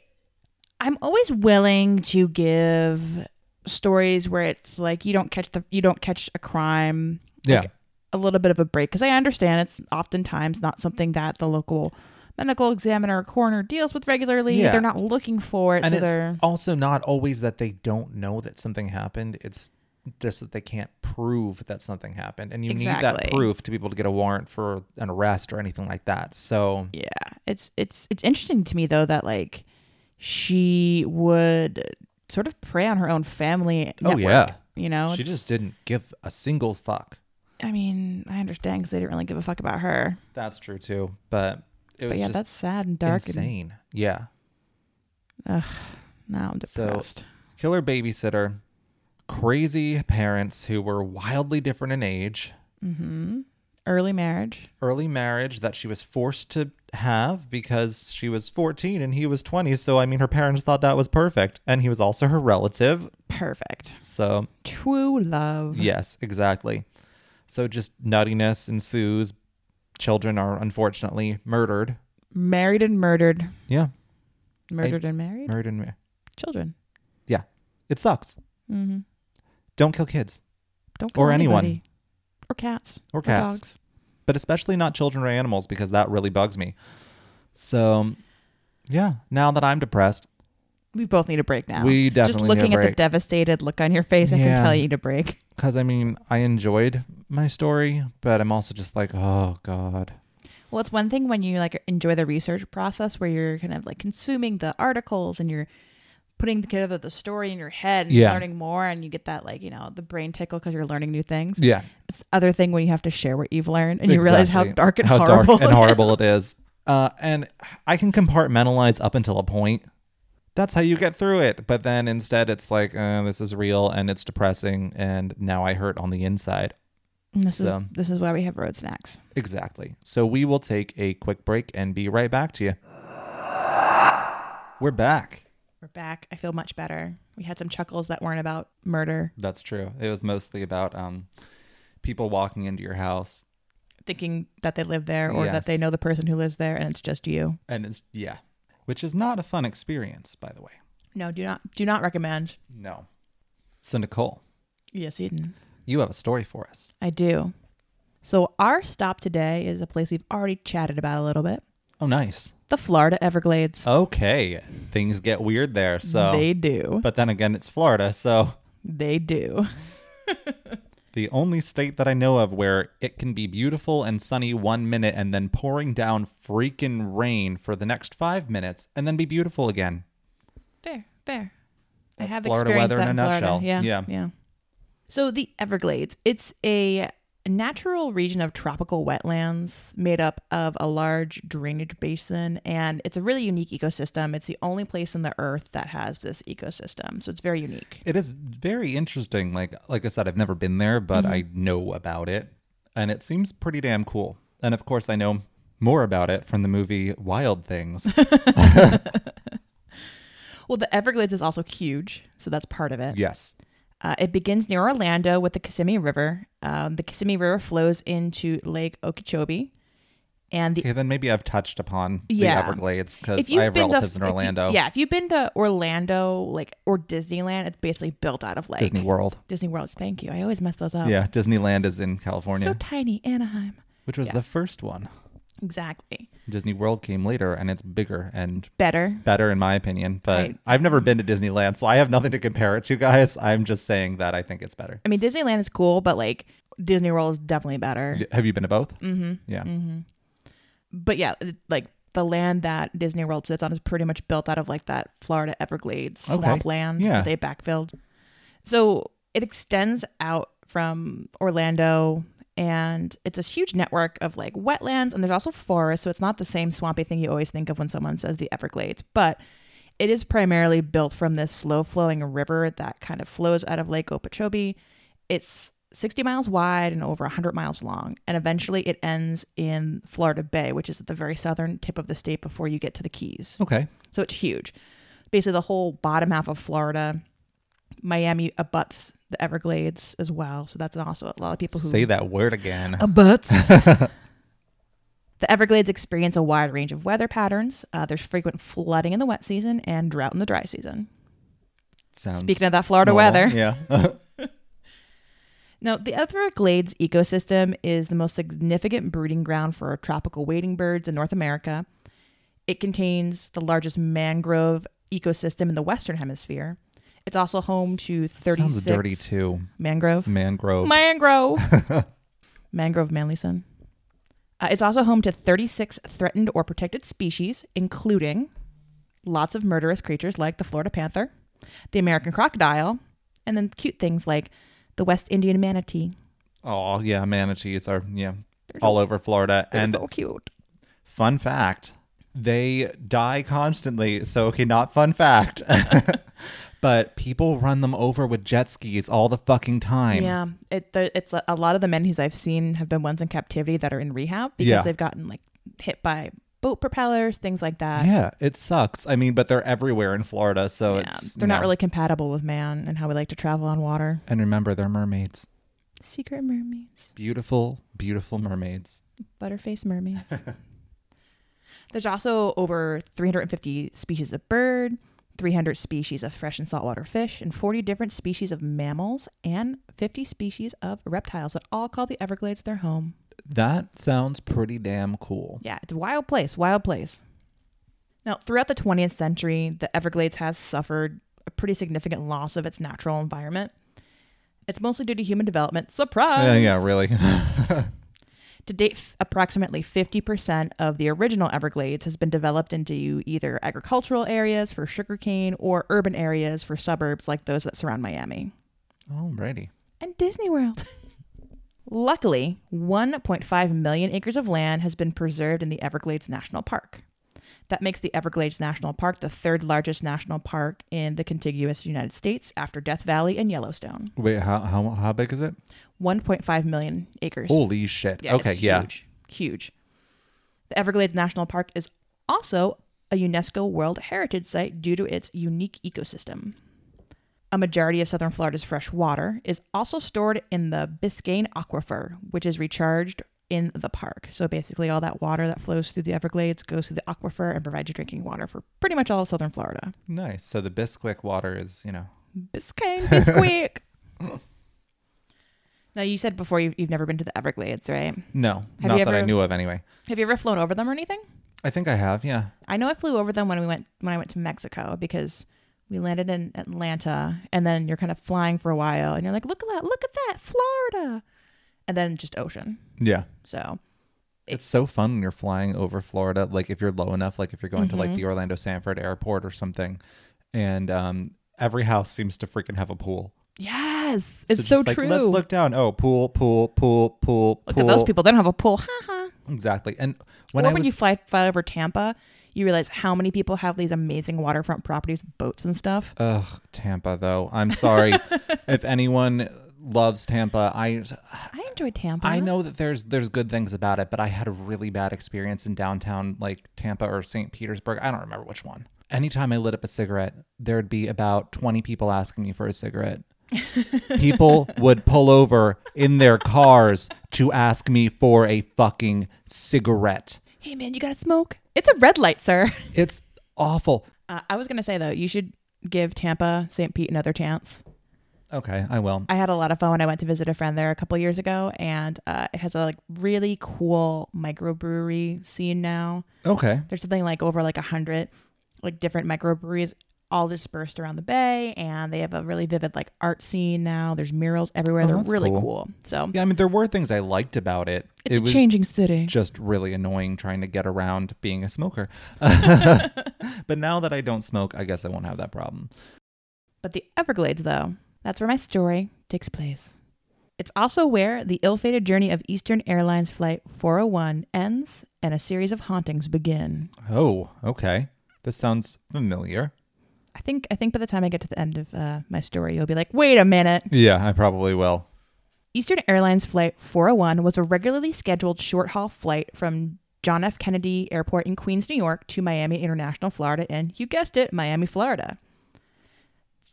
I'm always willing to give stories where it's like you don't catch the you don't catch a crime. yeah. like, a little bit of a break because I understand it's oftentimes not something that the local medical examiner or coroner deals with regularly. Yeah. They're not looking for it, and so it's they're also not always that they don't know that something happened. It's just that they can't prove that something happened, and you need that proof to be able to get a warrant for an arrest or anything like that. So, yeah. It's it's it's interesting to me though that like she would sort of prey on her own family. Oh, network, yeah. you know she just didn't give a single fuck. I mean, I understand because they didn't really give a fuck about her. That's true too, but it was But yeah, just that's sad and dark. insane. Yeah. Ugh, now I'm So- depressed. killer babysitter, crazy parents who were wildly different in age, mm-hmm. Early marriage. early marriage that she was forced to have because she was 14 and he was 20. So, I mean, her parents thought that was perfect. And he was also her relative. Perfect. So, True love. yes, exactly. So, just nuttiness ensues. Children are unfortunately murdered. Married and murdered. Yeah. Murdered and married. Murdered and ma- Children. yeah. It sucks. Mm-hmm. Don't kill kids Don't Or kill anyone. Or cats. or cats. dogs. But especially not children or animals because that really bugs me. So, yeah, now that I'm depressed, We both need a break now. we Just definitely need a looking at the devastated look on your face, I can tell you need a break. Because I mean, I enjoyed my story, but I'm also just like, oh god, Well, it's one thing when you like enjoy the research process where you're kind of like consuming the articles and you're putting together the story in your head and Yeah. learning more and you get that like, you know, the brain tickle because you're learning new things. yeah, It's the other thing when you have to share what you've learned and you realize how dark and how horrible dark and horrible is. it is. Uh, and I can compartmentalize up until a point. That's how you get through it. But then instead, it's like, uh, this is real and it's depressing, and now I hurt on the inside. And this So- is this is why we have road snacks. Exactly. So we will take a quick break and be right back to you. We're back. We're back. I feel much better. We had some chuckles that weren't about murder, That's true. It was mostly about um, people walking into your house, thinking that they live there or that they know the person who lives there and it's just you. and it's yeah, which is not a fun experience, by the way. No, do not do not recommend. No. So Nicole, Yes, Eden. you have a story for us. I do. So our stop today is a place we've already chatted about a little bit. Oh, nice. The Florida Everglades. Okay, things get weird there. So, they do. but then again, it's Florida, so They do. the only state that I know of where it can be beautiful and sunny one minute and then pouring down freaking rain for the next five minutes and then be beautiful again. Fair, fair. I have Florida experienced weather that in in a Florida. nutshell. Yeah, Yeah. yeah. So the Everglades, it's a natural region of tropical wetlands made up of a large drainage basin, and it's a really unique ecosystem. It's the only place in the earth that has this ecosystem, so it's very unique. It is very interesting. Like like I said, I've never been there, but Mm-hmm. I know about it, and it seems pretty damn cool. And of course, I know more about it from the movie Wild Things. Well, the Everglades is also huge, so that's part of it. yes. Uh, it begins near Orlando with the Kissimmee River. Um, the Kissimmee River flows into Lake Okeechobee, and the Okay, then maybe I've touched upon the Yeah. Everglades because I have relatives to, in if you- Orlando. yeah, if you've been to Orlando, like or Disneyland, it's basically built out of like Disney World. Disney World. Thank you. I always mess those up. Yeah, Disneyland is in California, So tiny, Anaheim. which was yeah. the first one. Exactly. Disney World came later, and it's bigger and Better. better in my opinion. But Right. I've never been to Disneyland, so I have nothing to compare it to, guys. I'm just saying that I think it's better. I mean, Disneyland is cool, but like Disney World is definitely better. Have you been to both? Mm-hmm. Yeah. Mm-hmm. But yeah, like the land that Disney World sits on is pretty much built out of like that Florida Everglades Okay. swamp land Yeah. that they backfilled. So it extends out from Orlando and it's a huge network of like wetlands and there's also forests. So it's not the same swampy thing you always think of when someone says the Everglades, but it is primarily built from this slow flowing river that kind of flows out of Lake Okeechobee. It's 60 miles wide and over 100 miles long. And eventually it ends in Florida Bay, which is at the very southern tip of the state before you get to the Keys. Okay. So it's huge. Basically, the whole bottom half of Florida, Miami abuts the Everglades as well. So that's also a lot of people who Say that word again. abuts. the Everglades experience a wide range of weather patterns. Uh, there's frequent flooding in the wet season and drought in the dry season. Sounds Speaking of that Florida normal. weather, Yeah. Now, the Everglades ecosystem is the most significant breeding ground for tropical wading birds in North America. It contains the largest mangrove ecosystem in the Western Hemisphere. It's also home to 36 Sounds dirty too. mangrove. Mangrove. Mangrove. mangrove manlyson. Uh, it's also home to 36 threatened or protected species, including lots of murderous creatures like the Florida panther, the American crocodile, and then cute things like the West Indian manatee. oh yeah, manatees are yeah all over Florida. They're And so cute. fun fact, they die constantly. So okay, not fun fact. but people run them over with jet skis all the fucking time. Yeah, it the, it's a, a lot of the menhies I've seen have been ones in captivity that are in rehab because Yeah. they've gotten like hit by boat propellers, things like that. Yeah, it sucks. I mean, but they're everywhere in Florida, so Yeah, it's they're not really compatible with man and how we like to travel on water. And remember, they're mermaids. Secret mermaids, Beautiful, beautiful mermaids. butterface mermaids. There's also over 350 species of bird, 300 species of fresh and saltwater fish, and 40 different species of mammals, and 50 species of reptiles that all call the Everglades their home. That sounds pretty damn cool. Yeah, it's a wild place, wild place. Now, throughout the 20th century, the Everglades has suffered a pretty significant loss of its natural environment. It's mostly due to human development. Surprise! Yeah, yeah, really. To date, f- approximately 50% of the original Everglades has been developed into either agricultural areas for sugarcane or urban areas for suburbs like those that surround Miami. Alrighty. and Disney World. Luckily, 1.5 million acres of land has been preserved in the Everglades National Park. That makes the Everglades National Park the third largest national park in the contiguous United States after Death Valley and Yellowstone. Wait, how how how big is it? 1.5 million acres. Holy shit. Yeah, okay, yeah. Huge. Huge. The Everglades National Park is also a UNESCO World Heritage Site due to its unique ecosystem. A majority of southern Florida's fresh water is also stored in the Biscayne Aquifer, which is recharged in the park. So basically, all that water that flows through the Everglades goes through the aquifer and provides you drinking water for pretty much all of southern Florida. Nice. So the Bisquick water is, you know, Biscayne, Bisquick. now, you said before you've, you've never been to the Everglades, right? no, Have not you that I knew of anyway. Have you ever flown over them or anything? I think I have, yeah. I know I flew over them when we went when I went to Mexico because we landed in Atlanta and then you're kind of flying for a while and you're like, look at that, look at that, Florida, and then just ocean. Yeah. So It's so fun when you're flying over Florida. Like if you're low enough, like if you're going to like Mhm. the Orlando Sanford Airport or something, and um, every house seems to freaking have a pool. yes, Yes, it's so like, true. Let's look down. Oh, pool, pool, pool, pool, Look pool. at those people. They don't have a pool. Ha ha. Exactly. And when or I when was, you fly fly over Tampa, you realize how many people have these amazing waterfront properties, boats and stuff. ugh, Tampa though. I'm sorry if anyone loves Tampa. I I enjoy Tampa. I know that there's there's good things about it, but I had a really bad experience in downtown like Tampa or St. Petersburg. I don't remember which one. Anytime I lit up a cigarette, there'd be about 20 people asking me for a cigarette. people would pull over in their cars to ask me for a fucking cigarette. Hey man, you gotta smoke. It's a red light, sir. It's awful. Uh, I was gonna say though, you should give Tampa, St. Pete another chance. Okay, I will. I had a lot of fun when I went to visit a friend there a couple years ago, and uh, it has a like really cool microbrewery scene now. Okay. There's something like over like a hundred like different microbreweries all dispersed around the bay, and they have a really vivid like art scene now. There's murals everywhere. Oh, They're really cool. cool. So Yeah, I mean there were things I liked about it. it's it a was changing city. just really annoying trying to get around being a smoker. but now that I don't smoke, I guess I won't have that problem. But the Everglades, though, that's where my story takes place. It's also where the ill fated journey of Eastern Airlines Flight 401 ends and a series of hauntings begin. Oh, okay. This sounds familiar. I think I think by the time I get to the end of uh, my story, you'll be like, wait a minute. Yeah, I probably will. Eastern Airlines Flight 401 was a regularly scheduled short haul flight from John F. Kennedy Airport in Queens, New York to Miami International, Florida, and you guessed it, Miami, Florida.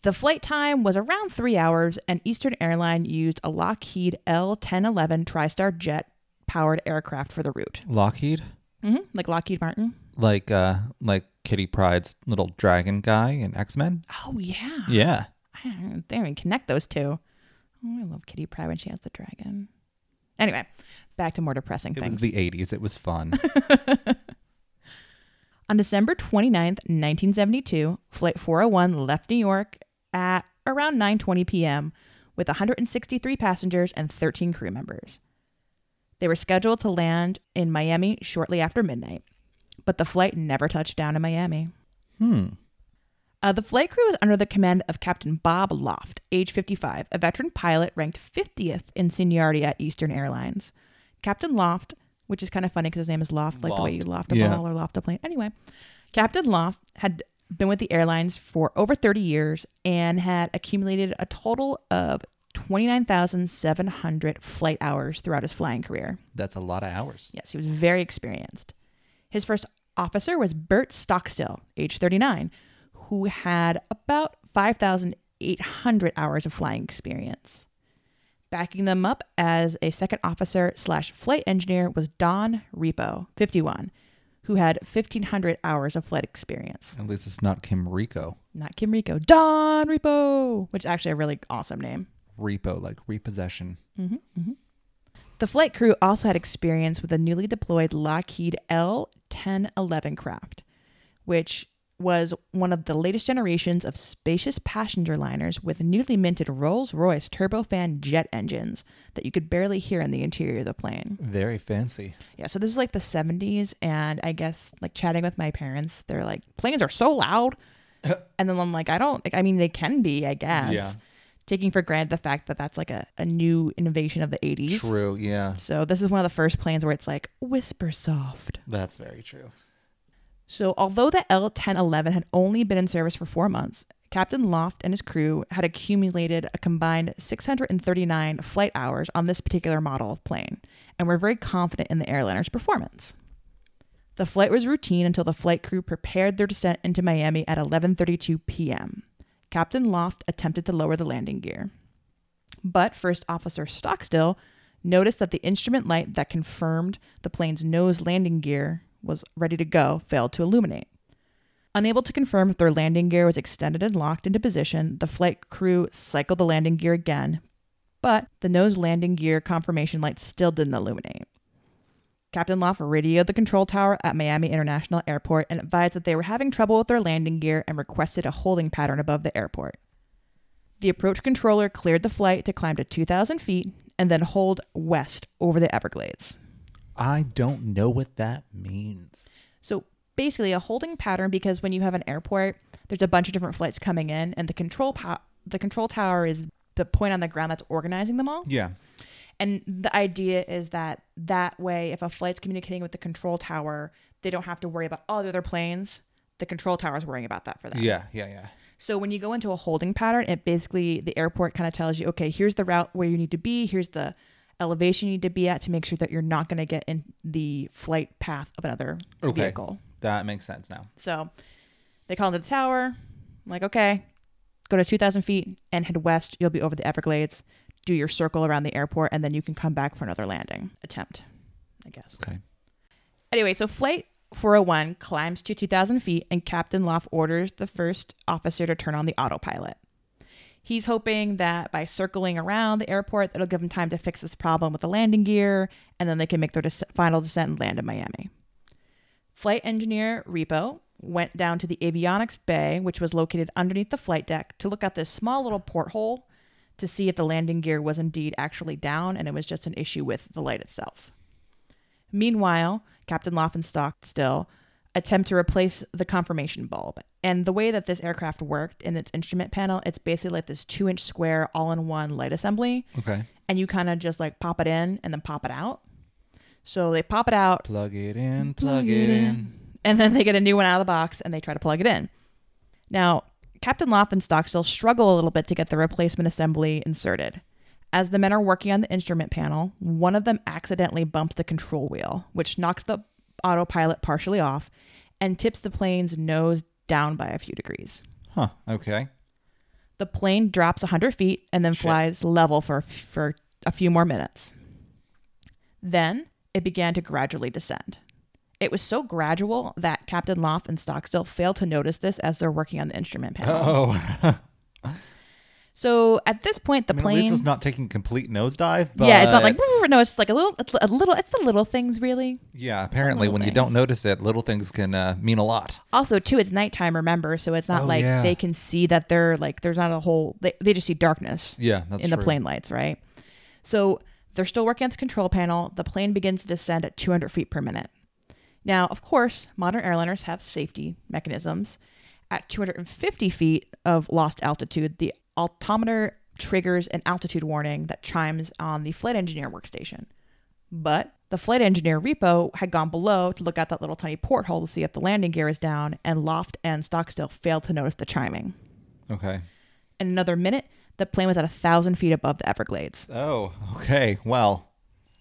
The flight time was around three hours, and Eastern Airline used a Lockheed L 1011 TriStar jet powered aircraft for the route. Lockheed? hmm Like Lockheed Martin. Like uh like Kitty Pryde's little dragon guy in X-Men? Oh, yeah. Yeah. I don't, they don't even connect those two. Oh, I love Kitty Pryde when she has the dragon. Anyway, back to more depressing It things. was the 80s. It was fun. On December 29th, 1972, Flight 401 left New York at around 9:20 p.m. with 163 passengers and 13 crew members. They were scheduled to land in Miami shortly after midnight, but the flight never touched down in Miami. hmm. Uh, the flight crew was under the command of Captain Bob Loft, age 55, a veteran pilot ranked 50th in seniority at Eastern Airlines. Captain Loft, which is kind of funny because his name is Loft, like the way you loft a Yeah. ball or loft a plane. Anyway, Captain Loft had been with the airlines for over 30 years and had accumulated a total of 29,700 flight hours throughout his flying career. That's a lot of hours. Yes, he was very experienced. His first officer was Bert Stockstill, age 39, who had about 5,800 hours of flying experience. Backing them up as a second officer slash flight engineer was Don Repo, 51, who had 1,500 hours of flight experience. At least it's not Kim Rico. Not Kim Rico, Don Repo, which is actually a really awesome name. Repo, like repossession. Mm-hmm, mm-hmm. The flight crew also had experience with a newly deployed Lockheed L 1011 craft, which was one of the latest generations of spacious passenger liners with newly minted Rolls Royce turbofan jet engines that you could barely hear in the interior of the plane. Very fancy. Yeah, so this is like the 70s, and I guess like chatting with my parents, they're like, planes are so loud. and then I'm like, I don't, like, I mean, they can be, I guess. Yeah. Taking for granted the fact that that's like a, a new innovation of the 80s. True, yeah. So this is one of the first planes where it's like whisper soft. That's very true. So although the L-1011 had only been in service for four months, Captain Loft and his crew had accumulated a combined 639 flight hours on this particular model of plane, and were very confident in the airliner's performance. The flight was routine until the flight crew prepared their descent into Miami at 11:32 p.m. Captain Loft attempted to lower the landing gear, but First Officer Stockstill noticed that the instrument light that confirmed the plane's nose landing gear was ready to go failed to illuminate. Unable to confirm if their landing gear was extended and locked into position, the flight crew cycled the landing gear again, but the nose landing gear confirmation light still didn't illuminate. Captain Loft radioed the control tower at Miami International Airport and advised that they were having trouble with their landing gear and requested a holding pattern above the airport. The approach controller cleared the flight to climb to 2,000 feet and then hold west over the Everglades. I don't know what that means. So basically, a holding pattern because when you have an airport, there's a bunch of different flights coming in, and the control po- the control tower is the point on the ground that's organizing them all. Yeah. And the idea is that that way, if a flight's communicating with the control tower, they don't have to worry about all the other planes. The control tower is worrying about that for them. Yeah. Yeah. Yeah. So when you go into a holding pattern, it basically the airport kind of tells you, okay, here's the route where you need to be, here's the elevation you need to be at to make sure that you're not going to get in the flight path of another Okay. vehicle. That makes sense now. So they call into the tower. I'm like, okay, go to 2,000 feet and head west. You'll be over the Everglades. Do your circle around the airport, and then you can come back for another landing attempt, I guess. Okay. Anyway, so flight 401 climbs to 2,000 feet, and Captain Loft orders the first officer to turn on the autopilot. He's hoping that by circling around the airport, that'll give him time to fix this problem with the landing gear, and then they can make their des- final descent and land in Miami. Flight engineer Repo went down to the avionics bay, which was located underneath the flight deck, to look at this small little porthole to see if the landing gear was indeed actually down and it was just an issue with the light itself. Meanwhile, Captain Loft and Stockstill attempt to replace the confirmation bulb. And the way that this aircraft worked in its instrument panel, it's basically like this two inch square all in one light assembly. Okay. And you kind of just like pop it in and then pop it out. So they pop it out, Plug it in. Plug, it in. and then they get a new one out of the box and they try to plug it in. Now, Captain Loft and Stockstill struggle a little bit to get the replacement assembly inserted. As the men are working on the instrument panel, one of them accidentally bumps the control wheel, which knocks the autopilot partially off and tips the plane's nose down by a few degrees. Huh. Okay. The plane drops 100 feet and then Shit. flies level for, for a few more minutes. Then it began to gradually descend. It was so gradual that Captain Loft and Stockstill failed to notice this as they're working on the instrument panel. Oh. So at this point, the I mean, plane. it's not taking complete nosedive. But yeah, it's not like no. It's like a little, it's a little. It's the little things, really. Yeah. Apparently, when you don't notice it, little things can uh, mean a lot. Also, too, it's nighttime. Remember, so it's not Oh, like yeah. they can see that they're like there's not a whole. They, they just see darkness. Yeah. That's in true. the plane lights, right? So they're still working on the control panel. The plane begins to descend at 200 feet per minute. Now, of course, modern airliners have safety mechanisms. At 250 feet of lost altitude, the altimeter triggers an altitude warning that chimes on the flight engineer workstation. But the flight engineer repo had gone below to look at that little tiny porthole to see if the landing gear is down, and Loft and Stockstill failed to notice the chiming. Okay. In another minute, the plane was at a thousand feet above the Everglades. Oh. Okay. Well.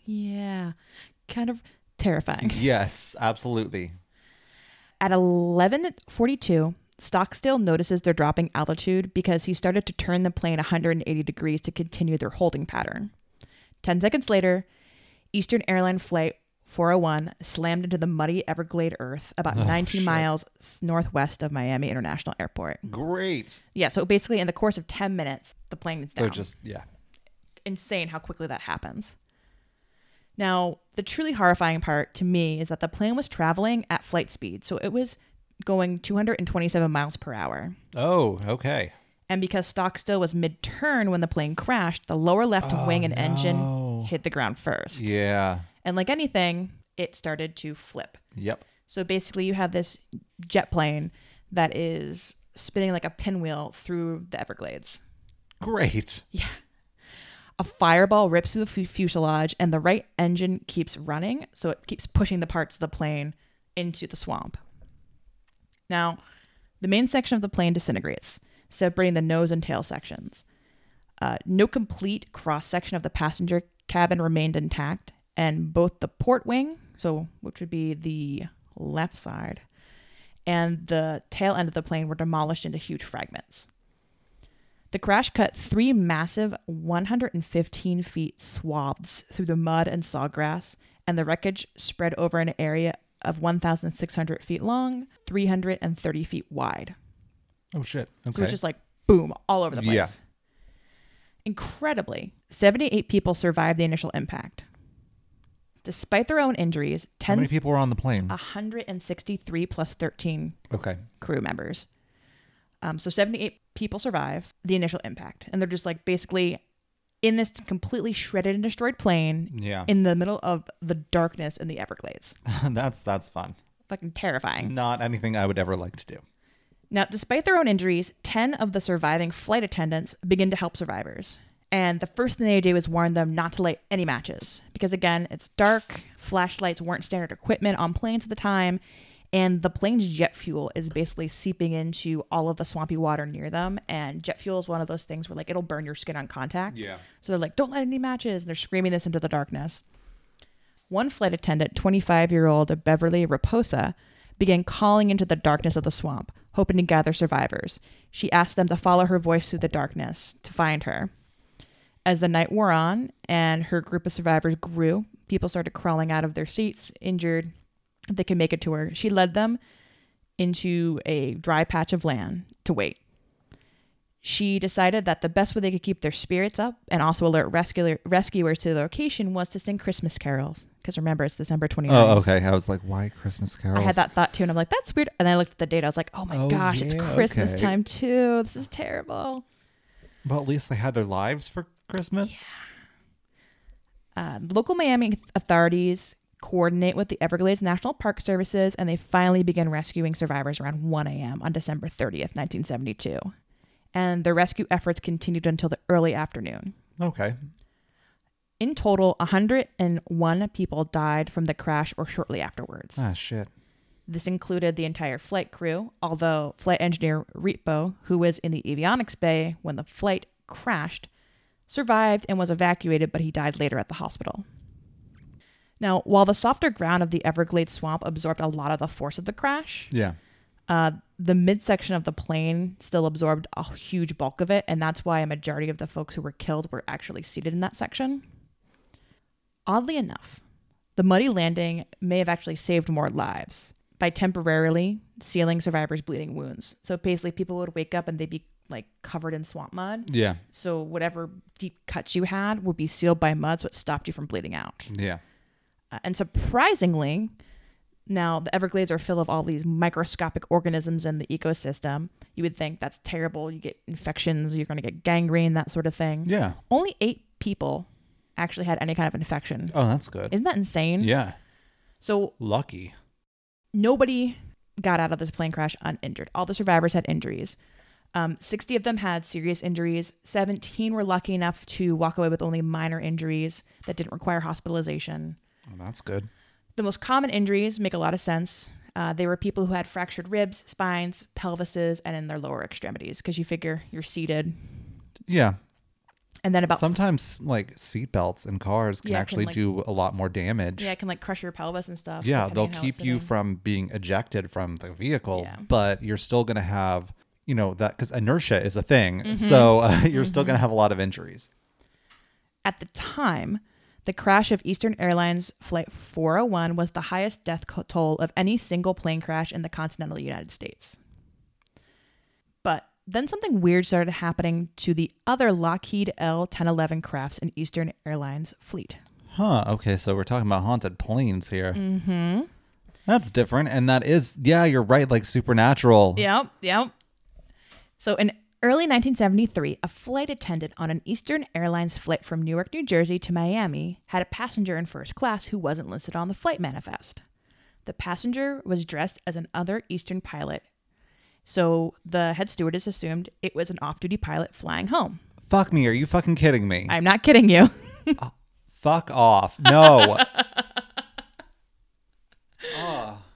Yeah, kind of terrifying. Yes. Absolutely. At 11:42, Stockstill notices they're dropping altitude because he started to turn the plane 180 degrees to continue their holding pattern. 10 seconds later, Eastern Airline flight 401 slammed into the muddy Everglade earth about Oh, 19 shit. miles northwest of Miami International Airport. Great. Yeah, so basically in the course of 10 minutes, the plane is down. They're just yeah. insane how quickly that happens. Now, the truly horrifying part to me is that the plane was traveling at flight speed, so it was going 227 miles per hour. Oh. Okay. And because Stockstill was mid turn when the plane crashed, the lower left Oh, wing and no. engine hit the ground first. Yeah. And like anything, it started to flip. Yep. So basically, you have this jet plane that is spinning like a pinwheel through the Everglades. Great. Yeah. A fireball rips through the fu- fuselage, and the right engine keeps running, so it keeps pushing the parts of the plane into the swamp. Now, the main section of the plane disintegrates, separating the nose and tail sections. Uh, no complete cross section of the passenger cabin remained intact, and both the port wing, so which would be the left side, and the tail end of the plane were demolished into huge fragments. The crash cut three massive 115 feet swaths through the mud and sawgrass, and the wreckage spread over an area of 1,600 feet long, 330 feet wide. Oh shit. Okay. So it's just like boom, all over the place. Yeah. Incredibly, 78 people survived the initial impact. Despite their own injuries, How many 10, people were on the plane? 163 plus 13 okay. crew members. Um, so 78 people survive the initial impact. And they're just like basically in this completely shredded and destroyed plane Yeah. in the middle of the darkness in the Everglades. that's that's fun. Fucking terrifying. Not anything I would ever like to do. Now, despite their own injuries, 10 of the surviving flight attendants begin to help survivors. And the first thing they do is warn them not to light any matches. Because again, it's dark, flashlights weren't standard equipment on planes at the time, and the plane's jet fuel is basically seeping into all of the swampy water near them. And jet fuel is one of those things where, like, it'll burn your skin on contact. Yeah. So they're like, don't light any matches. And they're screaming this into the darkness. One flight attendant, 25 year old Beverly Raposa, began calling into the darkness of the swamp, hoping to gather survivors. She asked them to follow her voice through the darkness to find her. As the night wore on and her group of survivors grew, people started crawling out of their seats, injured. They could make it to her. She led them into a dry patch of land to wait. She decided that the best way they could keep their spirits up and also alert rescuer, rescuers to the location was to sing Christmas carols. Because remember, it's December 29th. Oh, okay. I was like, why Christmas carols? I had that thought too, and I'm like, that's weird. And then I looked at the date. I was like, oh my Oh, gosh, it's Christmas okay. time too. This is terrible. Well, at least they had their lives for Christmas. Uh, local Miami authorities coordinate with the Everglades National Park Services, and they finally begin rescuing survivors around 1 a.m. on December 30th, 1972. And the rescue efforts continued until the early afternoon. Okay. In total, 101 people died from the crash or shortly afterwards. Ah, shit. This included the entire flight crew, although flight engineer Repo, who was in the avionics bay when the flight crashed, survived and was evacuated, but he died later at the hospital. Now, while the softer ground of the Everglades swamp absorbed a lot of the force of the crash, Yeah. uh, the midsection of the plane still absorbed a huge bulk of it, and that's why a majority of the folks who were killed were actually seated in that section. Oddly enough, the muddy landing may have actually saved more lives by temporarily sealing survivors' bleeding wounds. So basically, people would wake up and they'd be like covered in swamp mud. Yeah. So whatever deep cuts you had would be sealed by mud, so it stopped you from bleeding out. Yeah. Uh, and surprisingly, now the Everglades are full of all these microscopic organisms in the ecosystem. You would think that's terrible. You get infections, you're going to get gangrene, that sort of thing. Yeah. Only eight people actually had any kind of infection. Oh, that's good. Isn't that insane? Yeah. So Lucky. nobody got out of this plane crash uninjured. All the survivors had injuries. Um, 60 of them had serious injuries. 17 were lucky enough to walk away with only minor injuries that didn't require hospitalization. Oh, that's good. The most common injuries make a lot of sense. Uh, they were people who had fractured ribs, spines, pelvises, and in their lower extremities because you figure you're seated. Yeah. And then about Sometimes like seatbelts in cars can Yeah, can, actually like- do a lot more damage. yeah, it can like crush your pelvis and stuff. Yeah, they'll keep you from being ejected from the vehicle, Yeah. but you're still going to have, you know, that because inertia is a thing. Mm-hmm. So uh, you're still going to have a lot of injuries. At the time, the crash of Eastern Airlines Flight 401 was the highest death toll of any single plane crash in the continental United States. But then something weird started happening to the other Lockheed L 1011 crafts in Eastern Airlines fleet. Huh. Okay. So we're talking about haunted planes here. Mm-hmm. That's different. And that is, yeah, you're right. Like supernatural. Yep, yep. So in early 1973, a flight attendant on an Eastern Airlines flight from Newark, New Jersey to Miami had a passenger in first class who wasn't listed on the flight manifest. The passenger was dressed as another Eastern pilot. So the head stewardess assumed it was an off-duty pilot flying home. Fuck me. Are you fucking kidding me? I'm not kidding you. Ah, fuck off. No. oh.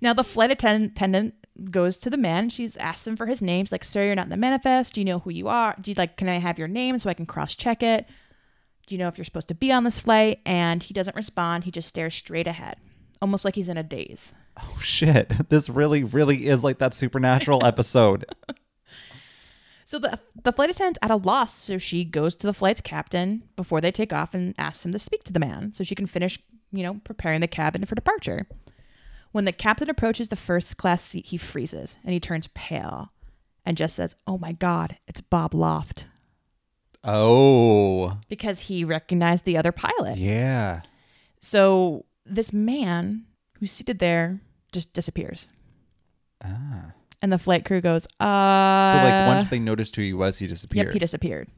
Now the flight attendant goes to the man. She's asked him for his name. She's like, "Sir, you're not in the manifest. Do you know who you are? Do you like? Can I have your name so I can cross check it? Do you know if you're supposed to be on this flight?" And he doesn't respond. He just stares straight ahead, almost like he's in a daze. Oh shit. This really, really is like that supernatural episode. So the the flight attendant's at a loss. So she goes to the flight's captain before they take off and asks him to speak to the man so she can finish, you know, preparing the cabin for departure. When the captain approaches the first class seat, he freezes and he turns pale and just says, "Oh my God, it's Bob Loft," Oh. because he recognized the other pilot. Yeah. So this man who's seated there just disappears, Ah. and the flight crew goes, "Uh." So like once they noticed who he was, he disappeared. Yep, he disappeared.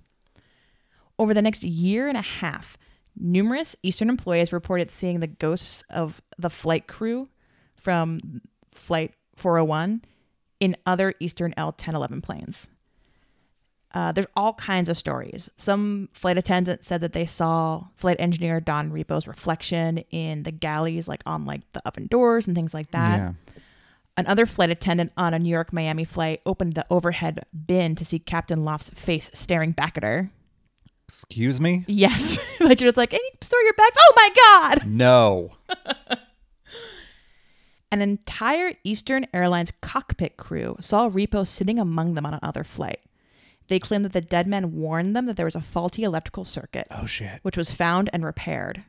Over the next year and a half, numerous Eastern employees reported seeing the ghosts of the flight crew from Flight 401 in other Eastern L 1011 planes. Uh, there's all kinds of stories. Some flight attendants said that they saw flight engineer Don Repo's reflection in the galleys, like on like the oven doors and things like that. yeah. Another flight attendant on a New York Miami flight opened the overhead bin to see Captain Loft's face staring back at her. Excuse me? Yes, like you're just like, hey, store your bags. Oh my god! No. An entire Eastern Airlines cockpit crew saw Repo sitting among them on another flight. They claimed that the dead man warned them that there was a faulty electrical circuit, Oh shit. which was found and repaired.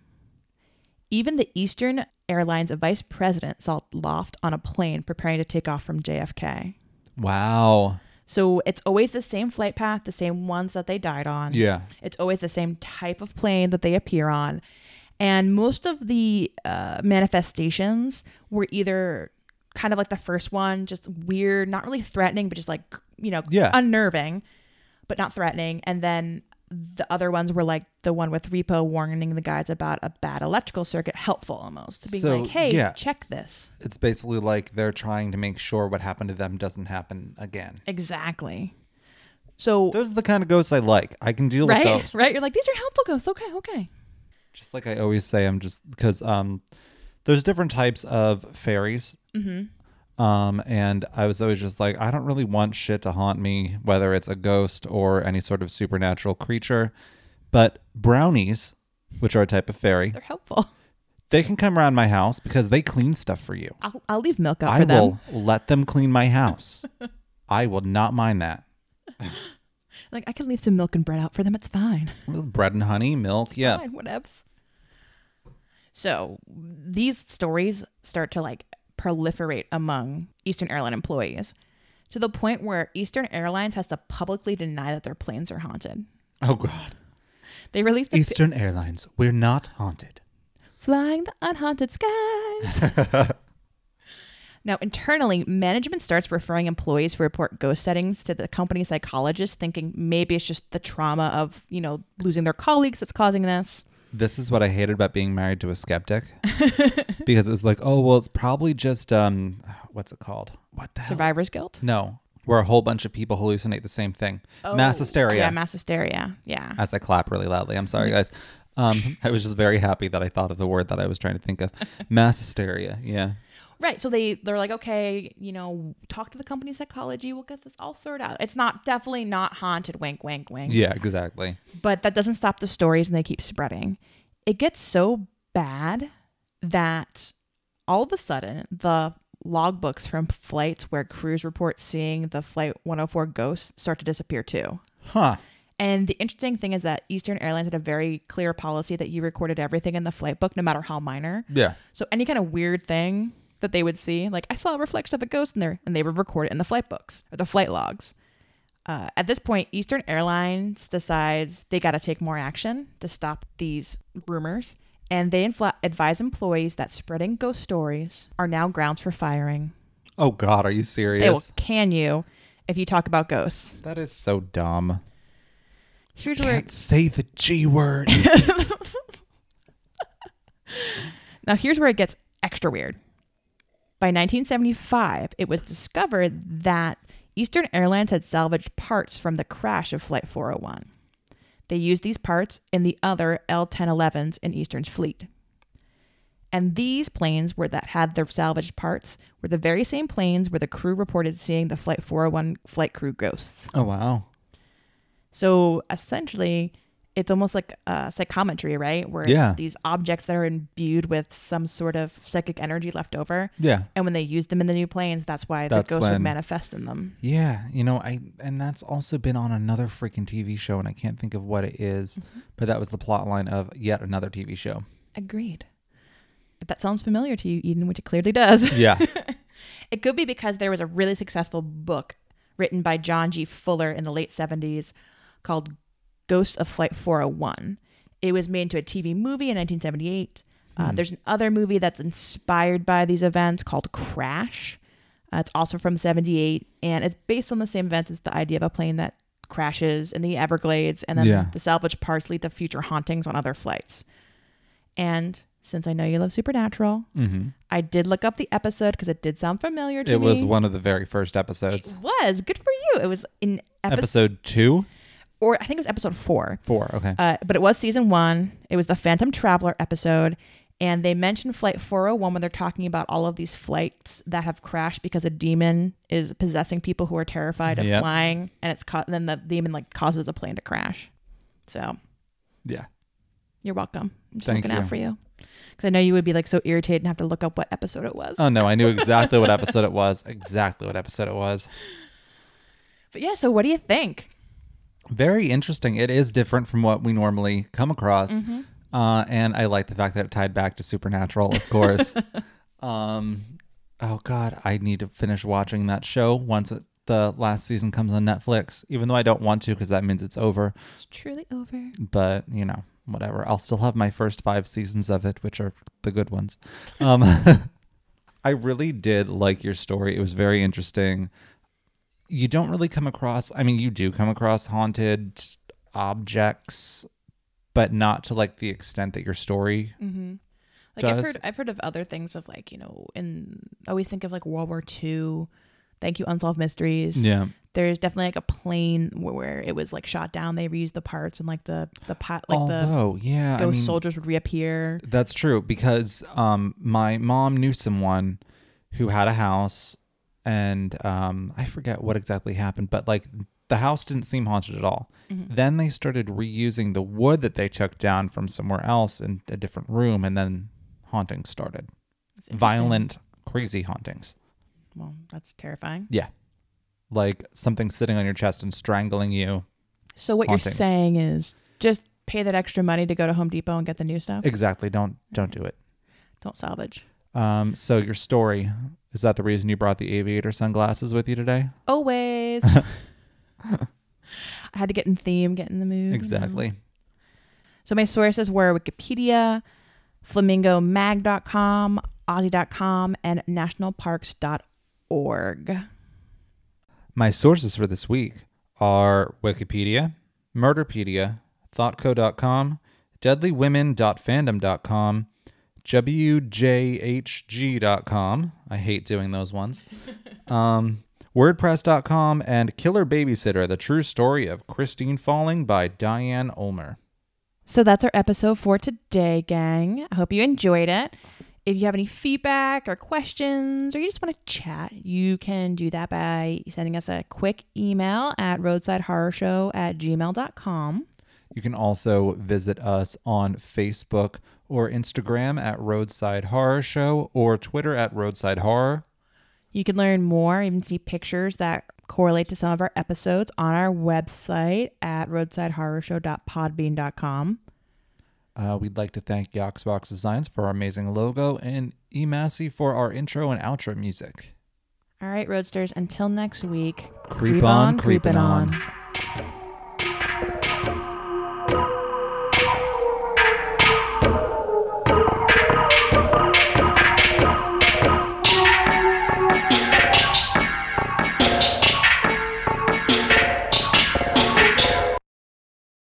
Even the Eastern Airlines vice president saw Loft on a plane preparing to take off from JFK. Wow. So it's always the same flight path, the same ones that they died on. Yeah. It's always the same type of plane that they appear on. And most of the uh, manifestations were either kind of like the first one, just weird, not really threatening, but just like, you know, Yeah. unnerving, but not threatening. And then the other ones were like the one with Repo warning the guys about a bad electrical circuit, helpful almost. Being So, like, hey, yeah. check this. It's basically like they're trying to make sure what happened to them doesn't happen again. Exactly. So, Those are the kind of ghosts I like. I can deal with right? those. Right? You're like, these are helpful ghosts. Okay, okay. Just like I always say, I'm just because um, there's different types of fairies. Mm-hmm. Um, and I was always just like, I don't really want shit to haunt me, whether it's a ghost or any sort of supernatural creature. But brownies, which are a type of fairy, They're helpful. they can come around my house because they clean stuff for you. I'll, I'll leave milk out I for them. will let them clean my house. I will not mind that. Like I can leave some milk and bread out for them. It's fine. Bread and honey, milk, yeah. Fine, whatevs. So these stories start to like proliferate among Eastern Airline employees to the point where Eastern Airlines has to publicly deny that their planes are haunted. Oh God. They released Eastern Airlines, we're not haunted. flying the unhaunted skies. now, internally, management starts referring employees who report ghost settings to the company psychologist, thinking maybe it's just the trauma of, you know, losing their colleagues that's causing this. This is what I hated about being married to a skeptic. because it was like, oh well, it's probably just um what's it called? What the hell? Survivor's guilt. No. Where a whole bunch of people hallucinate the same thing. Oh, mass hysteria. Yeah, mass hysteria. Yeah. As I clap really loudly. I'm sorry guys. Um I was just very happy that I thought of the word that I was trying to think of. Mass hysteria. Yeah. Right. So they they're like, okay, you know, talk to the company psychology. We'll get this all sorted out. It's not definitely not haunted. Wink, wink, wink. Yeah, exactly. But that doesn't stop the stories, and they keep spreading. It gets so bad that all of a sudden the logbooks from flights where crews report seeing the flight 104 ghosts start to disappear too. Huh. And the interesting thing is that Eastern Airlines had a very clear policy that you recorded everything in the flight book, no matter how minor. Yeah. So any kind of weird thing that they would see, like I saw a reflection of a ghost in there, and they would record it in the flight books or the flight logs. Uh, at this point, Eastern Airlines decides they got to take more action to stop these rumors, and they infla- advise employees that spreading ghost stories are now grounds for firing. Oh God, are you They will serious? can you if you talk about ghosts. That is so dumb. Here's where Can't say the G word. Now, here's where it gets extra weird. By 1975, it was discovered that Eastern Airlines had salvaged parts from the crash of Flight 401. They used these parts in the other L 1011s in Eastern's fleet. And these planes were that had their salvaged parts were the very same planes where the crew reported seeing the Flight 401 flight crew ghosts. oh wow. So essentially, it's almost like a psychometry, right? Where it's Yeah. these objects that are imbued with some sort of psychic energy left over. Yeah. And when they use them in the new planes, that's why That's the ghosts would manifest in them. Yeah, you know, I and that's also been on another freaking TV show, and I can't think of what it is, mm-hmm. but that was the plot line of yet another TV show. Agreed. If that sounds familiar to you, Eden, which it clearly does, Yeah, it could be because there was a really successful book written by John G. Fuller in the late 70s called Ghosts of Flight 401. It was made into a TV movie in 1978. Uh, there's another movie that's inspired by these events called Crash. Uh, it's also from 78, and it's based on the same events. It's the idea of a plane that crashes in the Everglades, and then Yeah. the salvage parts lead to future hauntings on other flights. And since I know you love Supernatural, mm-hmm. I did look up the episode because it did sound familiar to It me. It was one of the very first episodes. It was good for you. It was in episode, Episode two, or I think it was episode four. four. Okay. Uh, but it was season one. It was the Phantom Traveler episode. And they mentioned Flight 401 when they're talking about all of these flights that have crashed because a demon is possessing people who are terrified of Yep. flying. And it's ca- then the demon like causes the plane to crash. So yeah. you're welcome. I'm just Thank looking you. out for you. Because I know you would be like so irritated and have to look up what episode it was. Oh no, I knew exactly what episode it was. Exactly what episode it was. but yeah, so what do you think? Very interesting. It is different from what we normally come across. Mm-hmm. Uh, and I like the fact that it tied back to Supernatural, of course. um, oh God, I need to finish watching that show once it, the last season comes on Netflix. Even though I don't want to, because that means it's over. It's truly over. But you know, whatever. I'll still have my first five seasons of it, which are the good ones. Um, I really did like your story. It was very interesting. You don't really come across. I mean, you do come across haunted objects, but not to like the extent that your story Mm-hmm. Like I've heard, I've heard of other things of like you know, in I always think of like World War II. Thank you, Unsolved Mysteries. Yeah. There's definitely like a plane where, it was like shot down. They reused the parts and like the the pot like the Although, yeah, I ghost mean, soldiers would reappear. That's true because um, my mom knew someone who had a house, and um, I forget what exactly happened, but like the house didn't seem haunted at all. Mhm. Then they started reusing the wood that they took down from somewhere else in a different room, and then hauntings started. Violent, crazy hauntings. Well, that's terrifying. Yeah. Like something sitting on your chest and strangling you. So what Hauntings. you're saying is just pay that extra money to go to Home Depot and get the new stuff. Exactly. Don't don't do it. Don't salvage. Um, so your story is that the reason you brought the aviator sunglasses with you today? Always. I had to get in theme, get in the mood. you know? Exactly. So my sources were Wikipedia, flamingomag.com, ozy.com, and nationalparks.org. My sources for this week are Wikipedia, Murderpedia, ThoughtCo.com, DeadlyWomen.fandom.com, WJHG.com. I hate doing those ones. Um, WordPress.com, and Killer Babysitter, the true story of Christine Falling by Diane Ulmer. So that's our episode for today, gang. I hope you enjoyed it. If you have any feedback or questions, or you just want to chat, you can do that by sending us a quick email at roadsidehorrorshow at gmail.com. You can also visit us on Facebook or Instagram at Roadside Horror Show or Twitter at Roadside Horror. You can learn more, even see pictures that correlate to some of our episodes on our website at roadsidehorrorshow.podbean.com. Uh, we'd like to thank Yoxbox Designs for our amazing logo and eMassey for our intro and outro music. All right, Roadsters, until next week, Creep on, creepin' on. on.